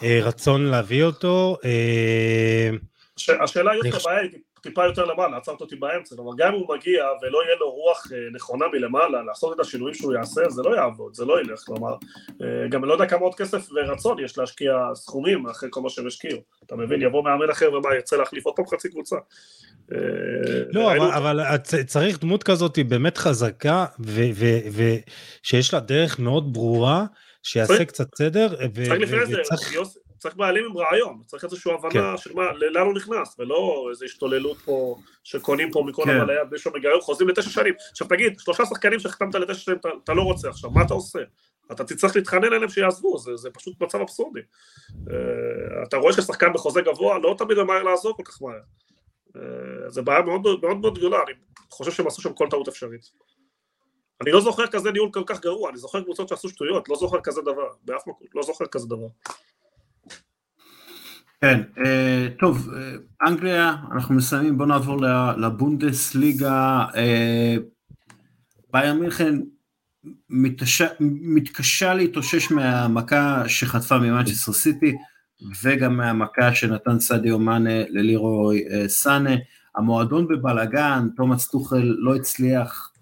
uh, רצון להביא אותו. Uh, השאלה היא יותר בעיה, טיפה יותר למעלה, עצרת אותי באמצע, כלומר גם אם הוא מגיע ולא יהיה לו רוח אה, נכונה מלמעלה לעשות את השינויים שהוא יעשה, זה לא יעבוד, זה לא ילך, כלומר, אה, גם לא יודע כמה עוד כסף ורצון יש להשקיע סכומים אחרי כל מה שהם השקיעו, אתה מבין, יבוא מאמן אחר ומה, ירצה להחליף עוד פעם חצי קבוצה. אה, לא, אבל, אבל צריך דמות כזאת באמת חזקה, ושיש לה דרך מאוד ברורה, שיעשה קצת סדר, צריך לפני זה, צריך בעלים עם רעיון, צריך איזושהי הבנה כן. של מה, לאן הוא נכנס, ולא איזו השתוללות פה, שקונים פה מכל כן. ליד בלי שום היגיון, חוזרים לתשע שנים. עכשיו תגיד, שלושה שחקנים שהחתמת לתשע שנים, אתה, אתה לא רוצה עכשיו, מה אתה עושה? אתה תצטרך להתחנן אליהם שיעזבו, זה, זה פשוט מצב אבסורדי. Uh, אתה רואה ששחקן בחוזה גבוה, לא תמיד ממהר לעזוב כל כך מהר. Uh, זה בעיה מאוד מאוד מאוד גדולה, אני חושב שהם עשו שם כל טעות אפשרית. אני לא זוכר כזה ניהול כל כך גרוע, אני זוכר קבוצות שעשו שטויות, לא זוכר כזה דבר, באף מקום, לא זוכר כזה דבר. כן, אה, טוב, אה, אנגליה, אנחנו מסיימים, בואו נעבור לבונדס ליגה. אה, בייר מינכן מתקשה להתאושש מהמכה שחטפה ממנצ'סטר סיטי, וגם מהמכה שנתן סדיו מאנה ללירוי סאנה. המועדון בבלאגן, תומאס טוחל לא הצליח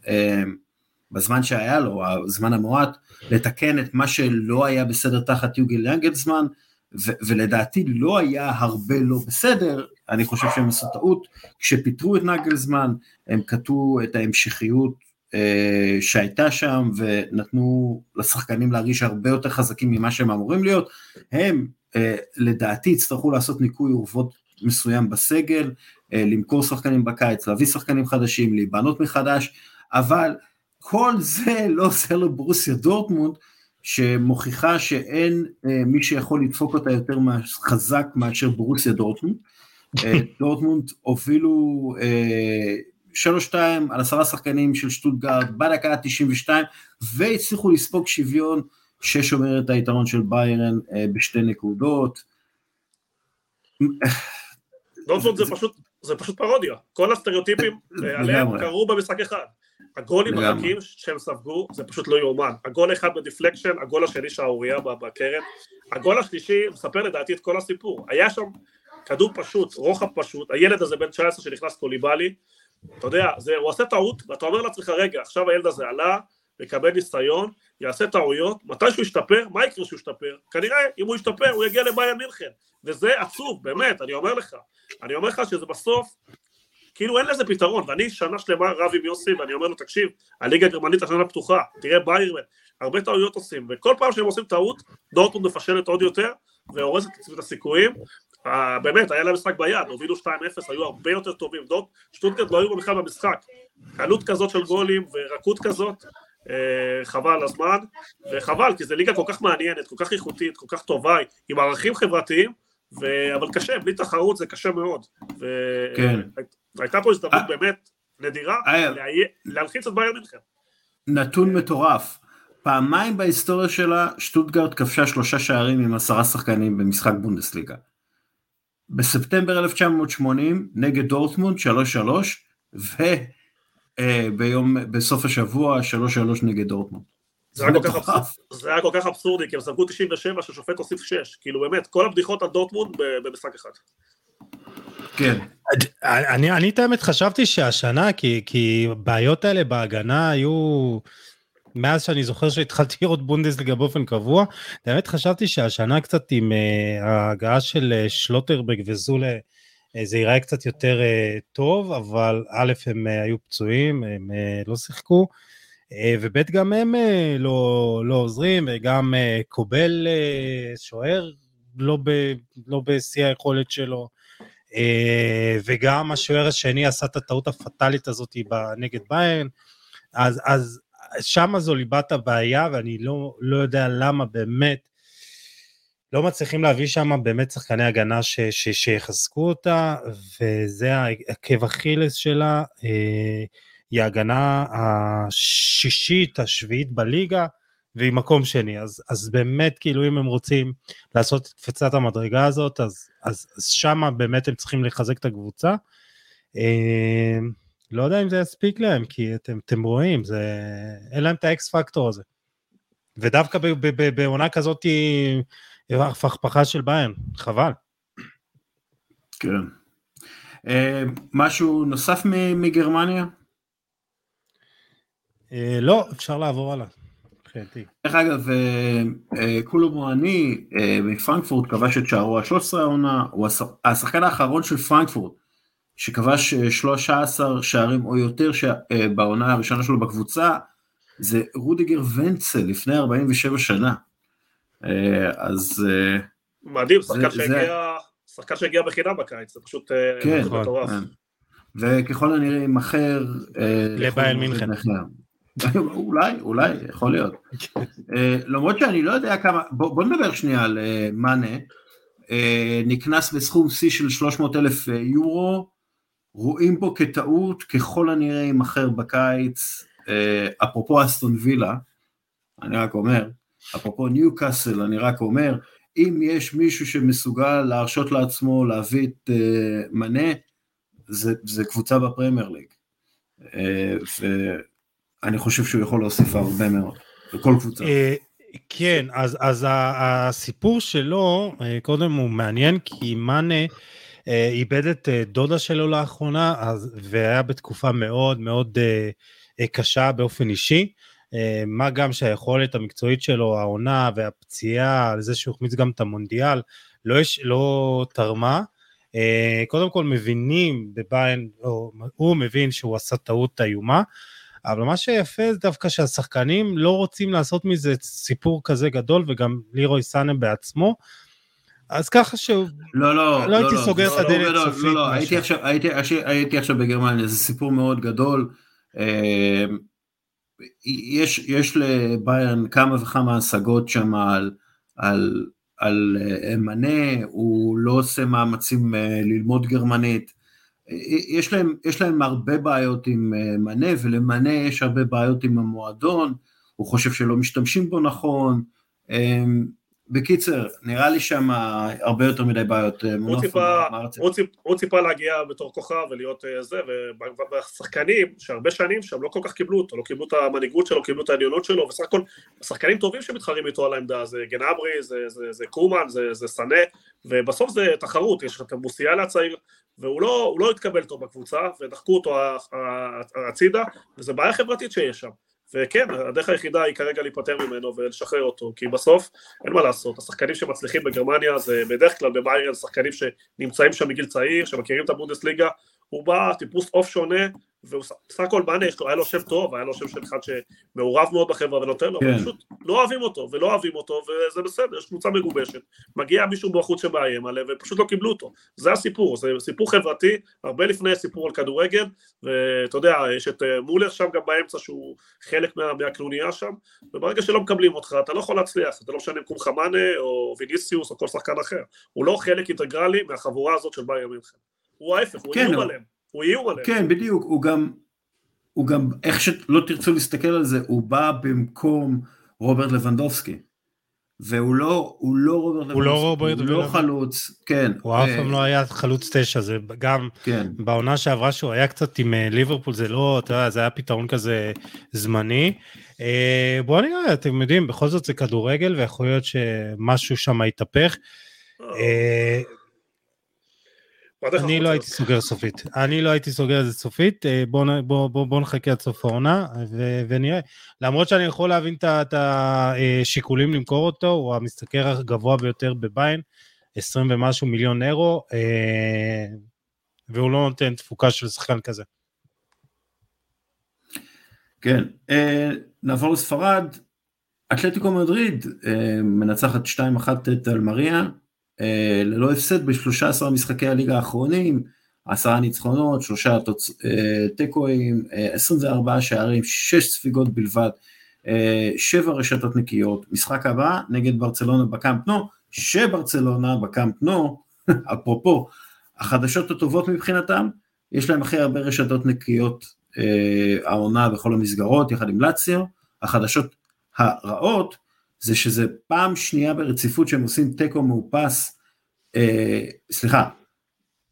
בזמן שהיה לו, הזמן המועט, לתקן את מה שלא היה בסדר תחת יוגל יאנגלסמן, ו- ולדעתי לא היה הרבה לא בסדר, אני חושב שהם עשו טעות, כשפיטרו את נגלזמן הם קטעו את ההמשכיות אה, שהייתה שם ונתנו לשחקנים להרגיש הרבה יותר חזקים ממה שהם אמורים להיות, הם אה, לדעתי יצטרכו לעשות ניקוי אורוות מסוים בסגל, אה, למכור שחקנים בקיץ, להביא שחקנים חדשים, להיבנות מחדש, אבל כל זה לא עושה לברוסיה דורטמונד, שמוכיחה שאין אה, מי שיכול לדפוק אותה יותר חזק מאשר ברוסיה דורטמונד. אה, דורטמונד הובילו אה, שלוש שתיים על עשרה שחקנים של שטוטגרד בדקה ה-92 והצליחו לספוג שוויון ששומר את היתרון של ביירן אה, בשתי נקודות. דורטמונד זה פשוט, זה פשוט פרודיה, כל הסטריאוטיפים עליהם קרו במשחק אחד. הגולים הרכים שהם ספגו זה פשוט לא יאומן, הגול אחד ב deflection, הגול השני שערורייה בקרן, הגול השלישי מספר לדעתי את כל הסיפור, היה שם כדור פשוט, רוחב פשוט, הילד הזה בן 19 שנכנס קוליבאלי, אתה יודע, זה, הוא עושה טעות ואתה אומר לעצמך רגע עכשיו הילד הזה עלה, מקבל ניסיון, יעשה טעויות, מתי שהוא ישתפר, מה יקרה שהוא ישתפר? כנראה אם הוא ישתפר הוא יגיע לבעיה מינכן. וזה עצוב, באמת, אני אומר לך, אני אומר לך שזה בסוף כאילו אין לזה פתרון, ואני שנה שלמה רב עם יוסי ואני אומר לו תקשיב, הליגה הגרמנית השנה פתוחה, תראה ביירמן, הרבה טעויות עושים, וכל פעם שהם עושים טעות, דורטמונד מפשלת עוד יותר, והורסת את הסיכויים, uh, באמת, היה להם משחק ביד, הובילו 2-0, היו הרבה יותר טובים, דורט, שטוטגרד לא היו בכלל במשחק, קלות כזאת של גולים ורקות כזאת, uh, חבל הזמן, וחבל, כי זו ליגה כל כך מעניינת, כל כך איכותית, כל כך טובה, עם ערכים חברתיים, ו... אבל קשה, בלי תחרות זה קשה מאוד. ו... כן. הייתה פה הזדמנות אה, באמת נדירה אה, להלחיץ את בייר מינכן. נתון מטורף. פעמיים בהיסטוריה שלה שטוטגרד כבשה שלושה שערים עם עשרה שחקנים במשחק בונדסליגה. בספטמבר 1980 נגד דורטמונד 3-3 וביום, אה, בסוף השבוע 3-3 נגד דורטמונד. זה היה, זה היה כל כך אבסורדי, כי הם ספגו 97 ששופט הוסיף 6, כאילו באמת, כל הבדיחות על דורטמונד במשחק אחד. כן, אני, אני את האמת חשבתי שהשנה, כי, כי בעיות האלה בהגנה היו, מאז שאני זוכר שהתחלתי לראות בונדסליגה באופן קבוע, באמת חשבתי שהשנה קצת עם uh, ההגעה של uh, שלוטרברג וזולה, uh, זה ייראה קצת יותר uh, טוב, אבל א', הם uh, היו פצועים, הם uh, לא שיחקו, uh, וב', גם הם uh, לא, לא עוזרים, וגם uh, קובל שוער לא, ב, לא בשיא היכולת שלו. וגם השוער השני עשה את הטעות הפטאלית הזאת נגד ביירן, אז, אז שם זו ליבת הבעיה, ואני לא, לא יודע למה באמת לא מצליחים להביא שם באמת שחקני הגנה ש, ש, שיחזקו אותה, וזה עקב אכילס שלה, אה, היא ההגנה השישית, השביעית בליגה, והיא מקום שני, אז, אז באמת כאילו אם הם רוצים לעשות את קפיצת המדרגה הזאת, אז, אז, אז שם באמת הם צריכים לחזק את הקבוצה. אה, לא יודע אם זה יספיק להם, כי אתם, אתם רואים, זה, אין להם את האקס פקטור הזה. ודווקא בעונה כזאת היא הפכפכה של ביין, חבל. כן. אה, משהו נוסף מגרמניה? אה, לא, אפשר לעבור הלאה. דרך אגב, אה, קולו מואני מפרנקפורט כבש את שערו ה-13 העונה, הוא השחקן האחרון של פרנקפורט שכבש 13 אה, שערים או יותר ש... אה, בעונה הראשונה שלו בקבוצה, זה רודיגר ונצל לפני 47 שנה. אה, אז... מדהים, שחקן שהגיע, שחקן שהגיע בחינם בקיץ, זה פשוט כן, מטורף. כן. וככל הנראה יימכר... לבייל מינכן. אולי, אולי, יכול להיות. למרות שאני לא יודע כמה, בוא נדבר שנייה על מאנה. נקנס בסכום שיא של 300 אלף יורו, רואים בו כטעות, ככל הנראה יימכר בקיץ, אה, אפרופו אסטון וילה, אני רק אומר, אפרופו ניו קאסל, אני רק אומר, אם יש מישהו שמסוגל להרשות לעצמו להביא את אה, מנה, זה, זה קבוצה בפרמייר ליג. אה, ואני חושב שהוא יכול להוסיף הרבה מאוד, בכל קבוצה. כן, אז, אז הסיפור שלו, קודם הוא מעניין, כי מאנה, אה, איבד את אה, דודה שלו לאחרונה, אז, והיה בתקופה מאוד מאוד אה, קשה באופן אישי. מה גם שהיכולת המקצועית שלו, העונה והפציעה, על זה שהוא החמיץ גם את המונדיאל, לא, יש, לא תרמה. קודם כל מבינים בביין, הוא מבין שהוא עשה טעות איומה, אבל מה שיפה זה דווקא שהשחקנים לא רוצים לעשות מזה סיפור כזה גדול, וגם לירוי סאנה בעצמו, אז ככה שהוא... לא, לא, לא הייתי לא, סוגר לא, את הדלת לא, סופית. לא, לא, הייתי עכשיו, הייתי, הייתי עכשיו בגרמניה, זה סיפור מאוד גדול. אה, יש, יש לביירן כמה וכמה השגות שם על, על, על אה, מנה, הוא לא עושה מאמצים אה, ללמוד גרמנית. יש להם, יש להם הרבה בעיות עם מנה, ולמנה יש הרבה בעיות עם המועדון, הוא חושב שלא משתמשים בו נכון. בקיצר, נראה לי שם הרבה יותר מדי בעיות. אה, הוא ציפה, הוא, ציפ, הוא ציפה להגיע בתור כוכב ולהיות אה, זה, והשחקנים שהרבה שנים שם לא כל כך קיבלו אותו, לא קיבלו את המנהיגות שלו, קיבלו את העליונות שלו, וסך הכל, שחקנים טובים שמתחרים איתו על העמדה, זה גנברי, זה, זה, זה קומן, זה, זה סנה, ובסוף זה תחרות, יש את המוסיאלה הצעיר, והוא לא, לא התקבל טוב בקבוצה, ודחקו אותו הצידה, וזו בעיה חברתית שיש שם. וכן, הדרך היחידה היא כרגע להיפטר ממנו ולשחרר אותו, כי בסוף אין מה לעשות, השחקנים שמצליחים בגרמניה זה בדרך כלל בביירן שחקנים שנמצאים שם מגיל צעיר, שמכירים את הבונדסליגה, הוא בא טיפוס עוף שונה, והוא סך הכל מאנה, היה לו שם טוב, היה לו שם של אחד שמעורב מאוד בחברה ונותן לו, כן. פשוט לא אוהבים אותו, ולא אוהבים אותו, וזה בסדר, יש קבוצה מגובשת, מגיע מישהו בחוץ שמאיים עליהם, ופשוט לא קיבלו אותו, זה הסיפור, זה סיפור חברתי, הרבה לפני סיפור על כדורגל, ואתה יודע, יש את אה, מולר שם גם באמצע, שהוא חלק מה, מהקנוניה שם, וברגע שלא מקבלים אותך, אתה לא יכול להצליח, אתה לא משנה אם קומך מאנה, או ויניסיוס, או כל שחקן אחר, הוא לא חלק אינטגרלי מהחבורה הזאת של בייר מינכן, הוא ההפך, הוא כן, איום עליהם. הוא איום עליהם. כן, בדיוק, הוא גם, הוא גם, איך שלא תרצו להסתכל על זה, הוא בא במקום רוברט לבנדובסקי. והוא לא, הוא לא רוברט הוא לא רוברט הוא לא חלוץ, כן. הוא אף פעם לא היה חלוץ תשע, זה גם כן. בעונה שעברה שהוא היה קצת עם אה, ליברפול, זה לא, אתה יודע, זה היה פתרון כזה זמני. אה, בואו נראה, אתם יודעים, בכל זאת זה כדורגל, ויכול להיות שמשהו שם יתהפך. אה, אני לא הייתי סוגר סופית, אני לא הייתי סוגר את זה סופית, בואו נחכה עד סוף העונה ונראה. למרות שאני יכול להבין את השיקולים למכור אותו, הוא המשתכר הגבוה ביותר בביין, 20 ומשהו מיליון אירו, והוא לא נותן תפוקה של שחקן כזה. כן, נעבור לספרד, אתלטיקו מדריד מנצחת 2-1 את אלמריה, אה, ללא הפסד ב-13 משחקי הליגה האחרונים, עשרה ניצחונות, שלושה אה, תיקואים, 24 אה, שערים, שש ספיגות בלבד, שבע רשתות נקיות, משחק הבא נגד ברצלונה בקאמפ נו, שברצלונה בקאמפ נו, אפרופו, החדשות הטובות מבחינתם, יש להם הכי הרבה רשתות נקיות העונה בכל המסגרות, יחד עם לאציו, החדשות הרעות, זה שזה פעם שנייה ברציפות שהם עושים תיקו מאופס, אה, סליחה,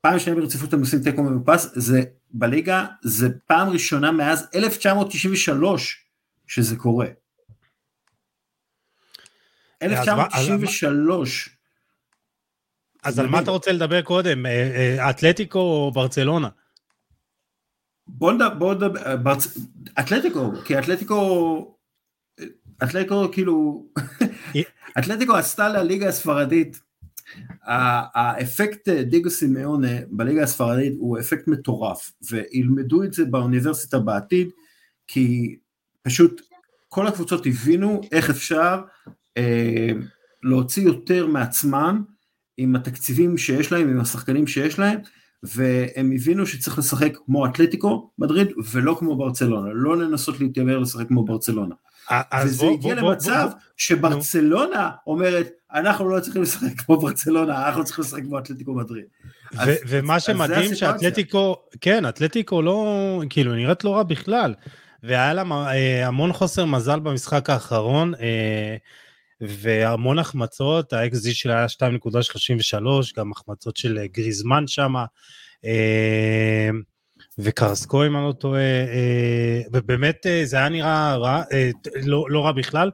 פעם שנייה ברציפות הם עושים תיקו מאופס, זה בליגה, זה פעם ראשונה מאז 1993 שזה קורה. 1993. אז על מה אתה רוצה לדבר קודם, אה, אה, אתלטיקו או ברצלונה? בוא נדבר, אתלטיקו, כי אתלטיקו אתלטיקו כאילו, אתלטיקו עשתה לליגה הספרדית, האפקט דיגו סימאונה בליגה הספרדית הוא אפקט מטורף, וילמדו את זה באוניברסיטה בעתיד, כי פשוט כל הקבוצות הבינו איך אפשר אה, להוציא יותר מעצמם עם התקציבים שיש להם, עם השחקנים שיש להם, והם הבינו שצריך לשחק כמו אתלטיקו מדריד ולא כמו ברצלונה, לא לנסות להתיימר לשחק כמו ברצלונה. וזה הגיע למצב שברצלונה אומרת, אנחנו לא צריכים לשחק כמו ברצלונה, אנחנו צריכים לשחק כמו אתלטיקו מדריד. ומה שמדהים שאתלטיקו, כן, אתלטיקו לא, כאילו, נראית לא רע בכלל. והיה לה אה, המון חוסר מזל במשחק האחרון, אה, והמון החמצות, ה-XG שלה היה 2.33, גם החמצות של אה, גריזמן שם. וקרסקו אם אני לא טועה, אה, ובאמת אה, זה היה נראה רע, אה, לא, לא רע בכלל.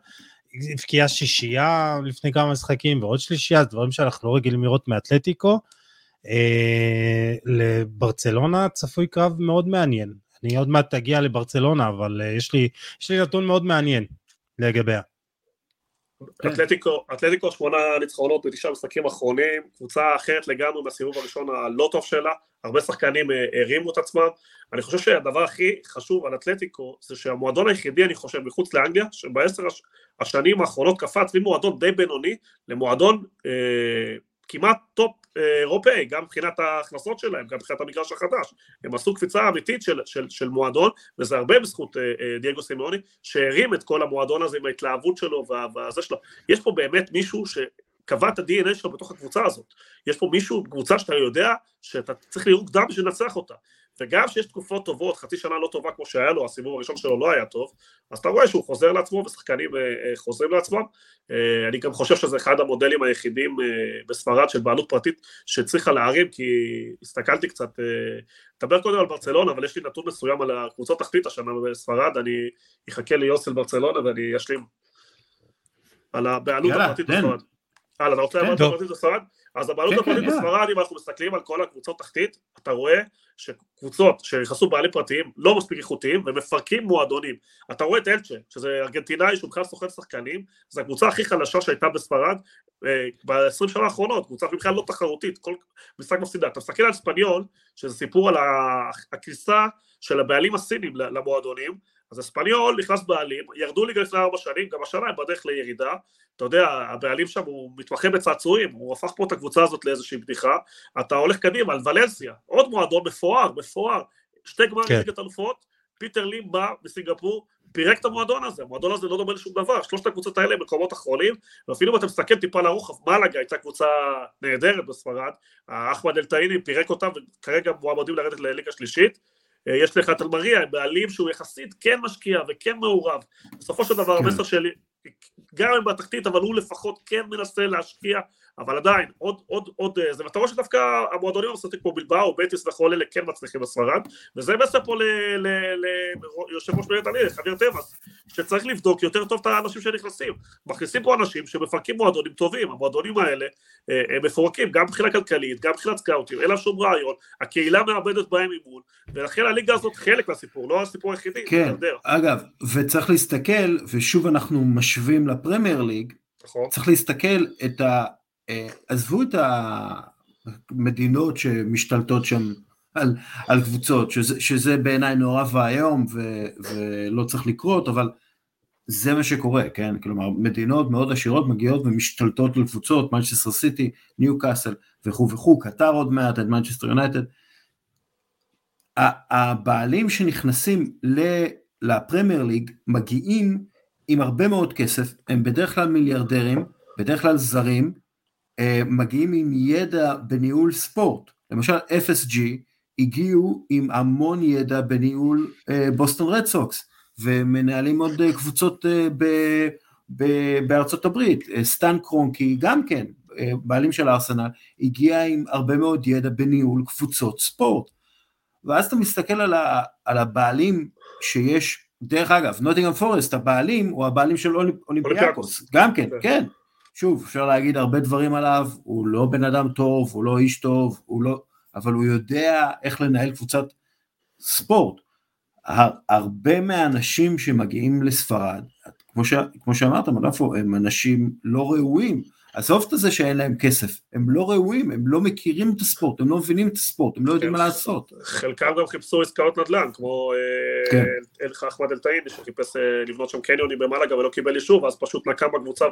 הבקיעה שישייה לפני כמה משחקים ועוד שלישייה, דברים שאנחנו לא רגילים לראות מאתלטיקו. לברצלונה צפוי קרב מאוד מעניין. אני עוד מעט אגיע לברצלונה, אבל יש לי, יש לי נתון מאוד מעניין לגביה. כן. אתלטיקו, אתלטיקו שמונה ניצחונות בתשעה משחקים אחרונים, קבוצה אחרת לגמרי מהסיבוב הראשון הלא טוב שלה, הרבה שחקנים אה, הרימו את עצמם, אני חושב שהדבר הכי חשוב על אתלטיקו זה שהמועדון היחידי אני חושב מחוץ לאנגליה, שבעשר השנים האחרונות קפץ ממועדון די בינוני למועדון אה, כמעט top אה, אירופאי, גם מבחינת ההכנסות שלהם, גם מבחינת המגרש החדש. הם עשו קפיצה אמיתית של, של, של מועדון, וזה הרבה בזכות אה, אה, דייגו סימאונה, שהרים את כל המועדון הזה עם ההתלהבות שלו והזה שלו. יש פה באמת מישהו שקבע את ה-DNA שלו בתוך הקבוצה הזאת. יש פה מישהו, קבוצה שאתה יודע שאתה צריך לראות דם בשביל לנצח אותה. וגם שיש תקופות טובות, חצי שנה לא טובה כמו שהיה לו, הסיבוב הראשון שלו לא היה טוב, אז אתה רואה שהוא חוזר לעצמו ושחקנים אה, אה, חוזרים לעצמם. אה, אני גם חושב שזה אחד המודלים היחידים בספרד של בעלות פרטית שצריכה להרים, כי הסתכלתי קצת, נדבר קודם על ברצלונה, אבל יש לי נתון מסוים על הקבוצות תחתית השנה בספרד, אני אחכה ליוסי על ברצלונה ואני אשלים על הבעלות הפרטית בספרד. הלאה, אתה רוצה כן, לבעלות הפרטית בספרד? אז הבעלות כן, הפרטית כן, בספרד, אם אנחנו מסתכלים על כל הקבוצות תחתית, אתה רואה שקבוצות שנכנסו בעלים פרטיים לא מספיק איכותיים ומפרקים מועדונים. אתה רואה את אלצ'ה, שזה ארגנטינאי שהוא בכלל סוחר שחקנים, זו הקבוצה הכי חלשה שהייתה בספרד אה, ב-20 שנה האחרונות, קבוצה בכלל לא תחרותית, כל משחק מפסידה. אתה מסתכל על ספניול, שזה סיפור על הכניסה של הבעלים הסינים למועדונים, אז אספניול נכנס בעלים, ירדו ליגה לפני ארבע שנים, גם השנה הם בדרך לירידה, אתה יודע, הבעלים שם הוא מתמחה בצעצועים, הוא הפך פה את הקבוצה הזאת לאיזושהי בדיחה, אתה הולך קדימה על ולנסיה, עוד מועדון מפואר, מפואר, שתי גמרים כן. ליגת אלופות, פיטר לים בא מסינגפור, פירק את המועדון הזה, המועדון הזה לא דומה לשום דבר, שלושת הקבוצות האלה הם מקומות אחרונים, ואפילו אם אתה מסתכל טיפה לרוחב, מלאגה הייתה קבוצה נהדרת בספרד, אחמד אלטאיני פירק אותה וכרגע מועמדים לרדת לליגה שלישית, יש לך את אלמריה, בעלים שהוא יחסית כן משקיע וכן מעורב. בסופו של דבר כן. המסר שלי, גם אם בתחתית, אבל הוא לפחות כן מנסה להשקיע אבל עדיין, עוד, עוד, עוד, אה, זה, רואה שדווקא המועדונים המסורתיים כמו בלבאו, בטיס וכל אלה כן מצליחים בספרד, וזה מסר פה ליושב ראש מנהלת הליגה, חביר טבעס, שצריך לבדוק יותר טוב את האנשים שנכנסים. מכניסים פה אנשים שמפרקים מועדונים טובים, המועדונים האלה אה, הם מפורקים גם מבחינה כלכלית, גם מבחינת סקאוטים, אין להם שום רעיון, הקהילה מאבדת בהם אימון, ולכן הליגה הזאת חלק מהסיפור, לא הסיפור היחידי, כן, אגב, וצריך להסתכל, ושוב אנחנו משווים לפרמייר ליג, נכון. צריך להסתכל את ה... אה, עזבו את המדינות שמשתלטות שם על, על קבוצות, שזה, שזה בעיניי נורא ואיום ולא צריך לקרות, אבל זה מה שקורה, כן? כלומר, מדינות מאוד עשירות מגיעות ומשתלטות על קבוצות, מנצ'סטר סיטי, ניו קאסל וכו' וכו', קטר עוד מעט, את מנצ'סטר יונייטד. הבעלים שנכנסים לפרמייר ליג מגיעים עם הרבה מאוד כסף, הם בדרך כלל מיליארדרים, בדרך כלל זרים, אה, מגיעים עם ידע בניהול ספורט. למשל FSG הגיעו עם המון ידע בניהול בוסטון רד סוקס, ומנהלים עוד אה, קבוצות ב, ב, בארצות הברית. סטן קרונקי גם כן, בעלים של ארסנל, הגיע עם הרבה מאוד ידע בניהול קבוצות ספורט. ואז אתה מסתכל על, ה, על הבעלים שיש, דרך אגב, נוטינגרם פורסט, הבעלים הוא הבעלים של אולימפיאקוס, גם כן, כן. כן. שוב, אפשר להגיד הרבה דברים עליו, הוא לא בן אדם טוב, הוא לא איש טוב, הוא לא, אבל הוא יודע איך לנהל קבוצת ספורט. הרבה מהאנשים שמגיעים לספרד, כמו, ש, כמו שאמרת, מלאפו, הם אנשים לא ראויים, עזוב את זה שאין להם כסף, הם לא ראויים, הם לא מכירים את הספורט, הם לא מבינים את הספורט, הם לא יודעים כן. מה לעשות. חלקם גם חיפשו עסקאות נדל"ן, כמו אה, כן. אלך אחמד אל-טאיני שחיפש אה, לבנות שם קניונים במלאגה ולא קיבל אישור, ואז פשוט נקם בקבוצה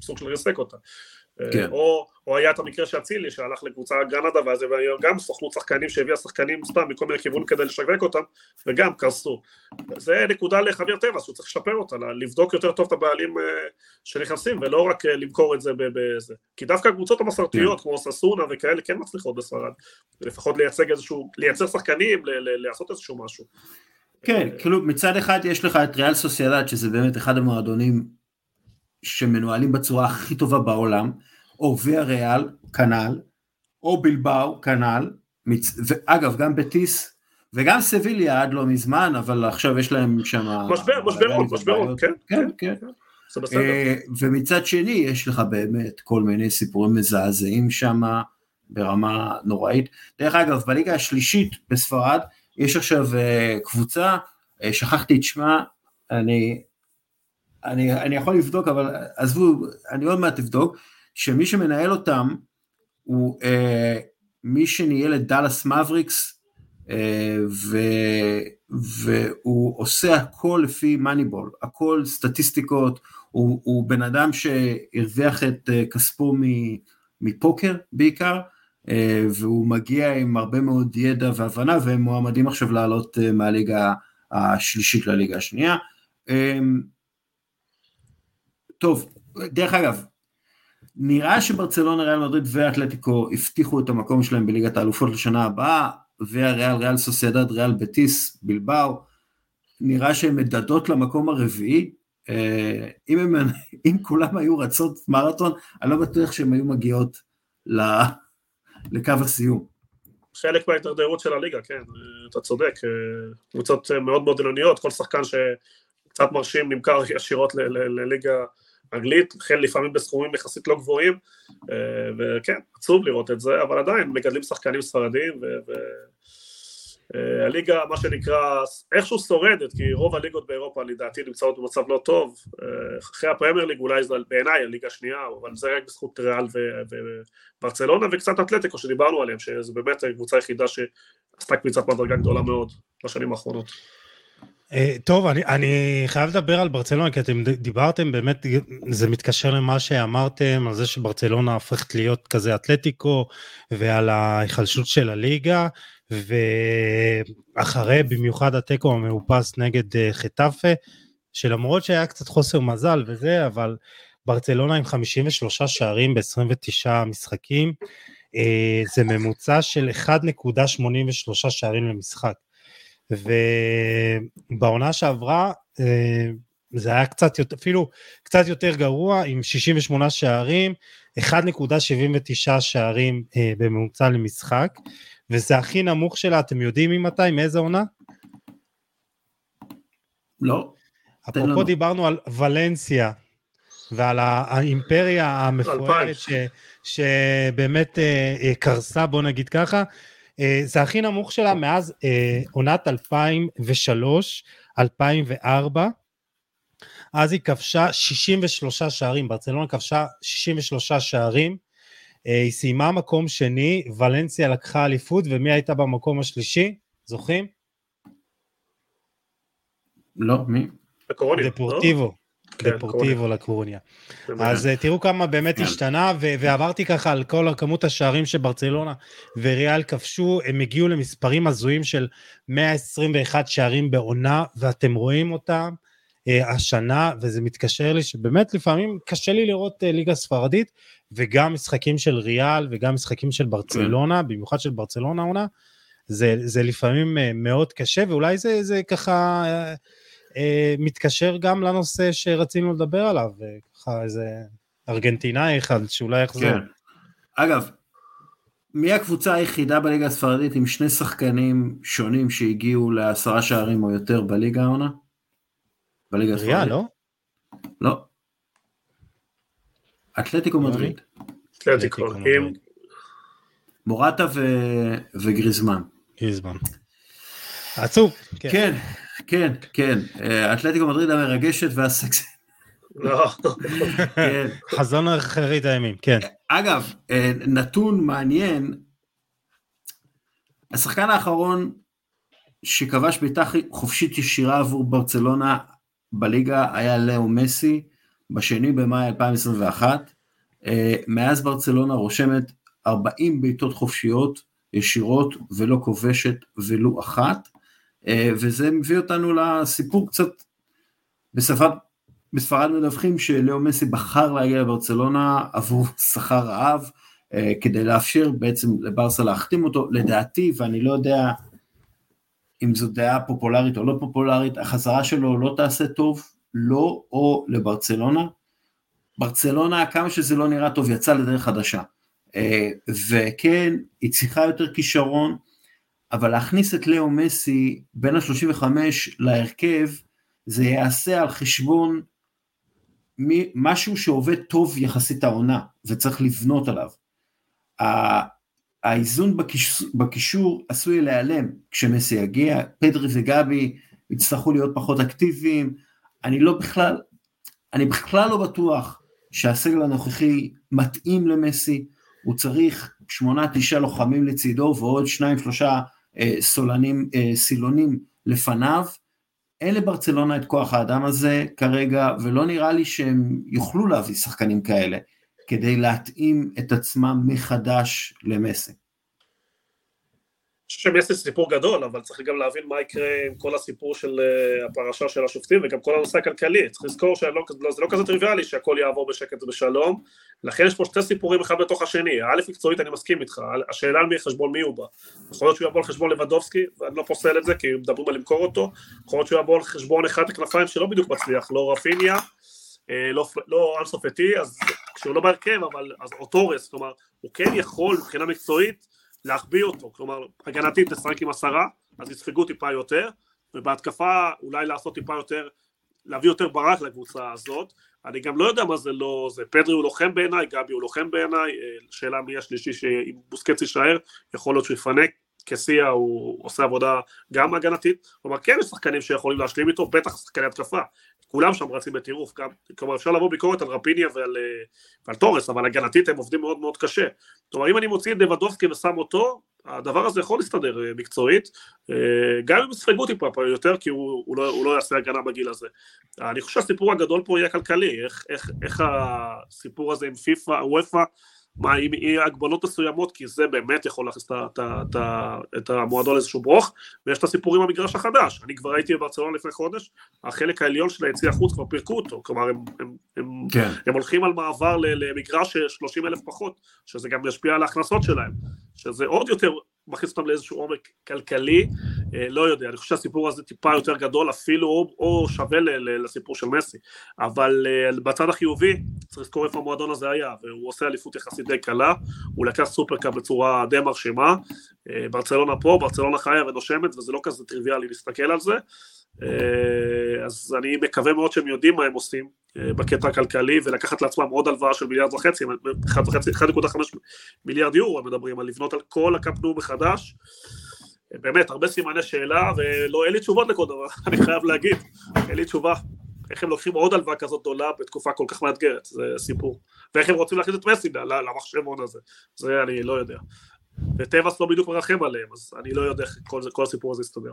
וסוג של ריסק אותה. אה, כן. או, היה את המקרה שאצילי שהלך לקבוצה גנדה ואז גם סוכנות שחקנים שהביאה שחקנים סתם מכל מיני כיוונים כדי לשווק אותם וגם קרסו. זה נקודה לחביר טבע שהוא צריך לשפר אותה, לבדוק יותר טוב את הבעלים שנכנסים ולא רק למכור את זה בזה. כי דווקא הקבוצות המסורתיות כן. כמו ססונה וכאלה כן מצליחות בספרד, לפחות לייצג איזשהו, לייצר שחקנים, לעשות איזשהו משהו. כן, כאילו מצד אחד יש לך את ריאל סוסיידד שזה באמת אחד המועדונים שמנוהלים בצורה הכי טובה בעולם, או ויה ריאל, כנ"ל, או בלבאו, כנ"ל, ואגב גם בטיס וגם סביליה עד לא מזמן, אבל עכשיו יש להם שם... משבר, משברות, משברות, כן, כן, כן. כן. אה, ומצד שני יש לך באמת כל מיני סיפורים מזעזעים שם ברמה נוראית. דרך אגב, בליגה השלישית בספרד יש עכשיו אה, קבוצה, אה, שכחתי את שמה, אני, אני, אני יכול לבדוק, אבל עזבו, אני עוד מעט אבדוק, שמי שמנהל אותם הוא אה, מי שניהל את דאלאס מבריקס, אה, ו, והוא עושה הכל לפי מאניבול, הכל סטטיסטיקות, הוא, הוא בן אדם שהרוויח את אה, כספו מפוקר בעיקר, אה, והוא מגיע עם הרבה מאוד ידע והבנה, והם מועמדים עכשיו לעלות אה, מהליגה השלישית לליגה השנייה. טוב, דרך אגב, נראה שברצלונה, ריאל מדריד ואתלטיקו הבטיחו את המקום שלהם בליגת האלופות לשנה הבאה, והריאל, ריאל סוסיידד, ריאל בטיס, בלבאו, נראה שהן מדדות למקום הרביעי, אם, הם, אם כולם היו רצות מרתון, אני לא בטוח שהן היו מגיעות לקו הסיום. חלק מההתדרדרות של הליגה, כן, אתה צודק, אה, קבוצות מאוד מאוד עילוניות, כל שחקן שקצת מרשים נמכר ישירות לליגה אנגלית, לכן לפעמים בסכומים יחסית לא גבוהים, אה, וכן, עצוב לראות את זה, אבל עדיין מגדלים שחקנים ספרדים, ו... אה, הליגה, מה שנקרא, איכשהו שורדת, כי רוב הליגות באירופה לדעתי נמצאות במצב לא טוב, אה, אחרי הפרמייר ליג אולי זה בעיניי הליגה השנייה, אבל זה רק בזכות ריאל וברצלונה וקצת אתלטיקו שדיברנו עליהם, שזו באמת הקבוצה היחידה שעשתה קביצת מדרגה גדולה מאוד בשנים האחרונות. אה, טוב, אני, אני חייב לדבר על ברצלונה, כי אתם דיברתם, באמת, זה מתקשר למה שאמרתם, על זה שברצלונה הופכת להיות כזה אתלטיקו, ועל ההיחלשות של הליגה, ואחרי במיוחד התיקו המאופס נגד אה, חטאפה, שלמרות שהיה קצת חוסר מזל וזה, אבל ברצלונה עם 53 שערים ב-29 משחקים, אה, זה ממוצע של 1.83 שערים למשחק. ובעונה שעברה, אה, זה היה קצת יותר, אפילו קצת יותר גרוע, עם 68 שערים, 1.79 שערים אה, בממוצע למשחק, וזה הכי נמוך שלה, אתם יודעים ממתי, מאיזה עונה? לא. אפרופו דיברנו על ולנסיה ועל האימפריה המפוארת ש, שבאמת אה, קרסה, בוא נגיד ככה, זה הכי נמוך שלה מאז אה, עונת 2003, 2004, אז היא כבשה 63 שערים, ברצלונה כבשה 63 שערים, אה, היא סיימה מקום שני, ולנסיה לקחה אליפות, ומי הייתה במקום השלישי? זוכרים? לא, מי? לא? דפורטיבו. כן, דפורטיבו לקורוניה. אז אה, תראו כמה באמת כן. השתנה, ועברתי ככה על כל כמות השערים שברצלונה וריאל כבשו, הם הגיעו למספרים הזויים של 121 שערים בעונה, ואתם רואים אותם אה, השנה, וזה מתקשר לי שבאמת לפעמים קשה לי לראות אה, ליגה ספרדית, וגם משחקים של ריאל וגם משחקים של ברצלונה, כן. במיוחד של ברצלונה עונה, זה, זה לפעמים מאוד קשה, ואולי זה, זה ככה... אה, מתקשר גם לנושא שרצינו לדבר עליו, ככה איזה ארגנטינאי אחד שאולי יחזור. כן. אגב, מי הקבוצה היחידה בליגה הספרדית עם שני שחקנים שונים שהגיעו לעשרה שערים או יותר בליגה העונה? בליגה הספרדית? ריאל, לא? לא. אתלטיקו מדריד. אתלטיקו, עם... מורטה ו... וגריזמן. גריזמן. עצוב. כן. כן. כן, אה, אתלטיקו מדריד המרגשת והסקסית. לא. כן. חזון אחרית הימים, כן. אגב, אה, נתון מעניין, השחקן האחרון שכבש בעיטה חופשית ישירה עבור ברצלונה בליגה היה לאו מסי, בשני במאי 2021. אה, מאז ברצלונה רושמת 40 בעיטות חופשיות ישירות ולא כובשת ולו אחת. אה, וזה מביא אותנו לסיפור קצת, בספרד, בספרד מדווחים שלאו מסי בחר להגיע לברצלונה עבור שכר רעב, אה, כדי לאפשר בעצם לברסה להחתים אותו, לדעתי, ואני לא יודע אם זו דעה פופולרית או לא פופולרית, החזרה שלו לא תעשה טוב, לא או לברצלונה. ברצלונה, כמה שזה לא נראה טוב, יצא לדרך חדשה. אה, וכן, היא צריכה יותר כישרון, אבל להכניס את לאו מסי בין ה-35 להרכב, זה יעשה על חשבון משהו שעובד טוב יחסית העונה, וצריך לבנות עליו. האיזון בקישור, עשוי להיעלם כשמסי יגיע, פדרי וגבי יצטרכו להיות פחות אקטיביים, אני לא בכלל, אני בכלל לא בטוח שהסגל הנוכחי מתאים למסי, הוא צריך שמונה תשעה לוחמים לצידו ועוד שניים שלושה סולנים, אה, סילונים לפניו. אין לברצלונה את כוח האדם הזה כרגע, ולא נראה לי שהם יוכלו להביא שחקנים כאלה כדי להתאים את עצמם מחדש למסי. חושב שמסי סיפור גדול, אבל צריך גם להבין מה יקרה עם כל הסיפור של uh, הפרשה של השופטים וגם כל הנושא הכלכלי. צריך לזכור שזה לא כזה טריוויאלי שהכל יעבור בשקט ובשלום, לכן יש פה שתי סיפורים אחד בתוך השני. א', מקצועית אני מסכים איתך, השאלה על מי חשבון מי הוא בא. יכול להיות שהוא יבוא על חשבון לבדובסקי, ואני לא פוסל את זה כי מדברים על למכור אותו, יכול להיות שהוא יבוא על חשבון אחד הכנפיים שלא בדיוק מצליח, לא רפיניה, אה, לא, לא אנסופטי, אז כשהוא לא בהרכב, אבל אז אוטורס, כלומר, הוא כן יכול מבחינה מקצועית להחביא אותו, כלומר הגנתית לשחק עם עשרה, אז יספגו טיפה יותר, ובהתקפה אולי לעשות טיפה יותר, להביא יותר ברק לקבוצה הזאת, אני גם לא יודע מה זה לא, זה. פדרי הוא לוחם בעיניי, גבי הוא לוחם בעיניי, אה, שאלה מי השלישי שאם בוסקץ יישאר, יכול להיות שהוא יפנק, קסיה הוא עושה עבודה גם הגנתית, כלומר כן יש שחקנים שיכולים להשלים איתו, בטח שחקני התקפה, כולם שם רצים בטירוף, גם, כלומר אפשר לבוא ביקורת על רפיניה ועל, אה, ועל תורס, אבל הגנתית הם עובדים מאוד מאוד קשה. כלומר אם אני מוציא את דבדובסקי ושם אותו, הדבר הזה יכול להסתדר אה, מקצועית, אה, גם אם יספגו טיפה יותר, כי הוא, הוא, לא, הוא לא יעשה הגנה בגיל הזה. אני חושב שהסיפור הגדול פה יהיה כלכלי, איך, איך, איך הסיפור הזה עם פיפ"א, וופ"א, מה יהיה הגבלות מסוימות, כי זה באמת יכול להכניס את המועדון לאיזשהו ברוך, ויש את הסיפור עם המגרש החדש, אני כבר הייתי בברצלונה לפני חודש, החלק העליון של היציע החוץ כבר פירקו אותו, כלומר הם, הם, הם, כן. הם הולכים על מעבר למגרש 30 אלף פחות, שזה גם ישפיע על ההכנסות שלהם, שזה עוד יותר מכניס אותם לאיזשהו עומק כלכלי, אה, לא יודע, אני חושב שהסיפור הזה טיפה יותר גדול אפילו, או, או שווה לסיפור של מסי, אבל uh, בצד החיובי, צריך לזכור איפה המועדון הזה היה, והוא עושה אליפות יחסית די קלה, הוא לקח סופרקאפ בצורה די מרשימה, uh, ברצלונה פה, ברצלונה חיה ונושמת, וזה לא כזה טריוויאלי להסתכל על זה, אז אני מקווה מאוד שהם יודעים מה הם עושים בקטע הכלכלי, ולקחת לעצמם עוד הלוואה של מיליארד וחצי, 1.5 מיליארד יורו, הם מדברים על לבנות על כל הקפנו מחדש, באמת, הרבה סימני שאלה, ולא, אין לי תשובות לכל דבר, אני חייב להגיד, אין לי תשובה. איך הם לוקחים עוד הלוואה כזאת גדולה בתקופה כל כך מאתגרת, זה סיפור. ואיך הם רוצים להכניס את מסי למחשבון הזה, זה אני לא יודע. וטבעס לא בדיוק מרחם עליהם, אז אני לא יודע איך כל, כל הסיפור הזה יסתדר.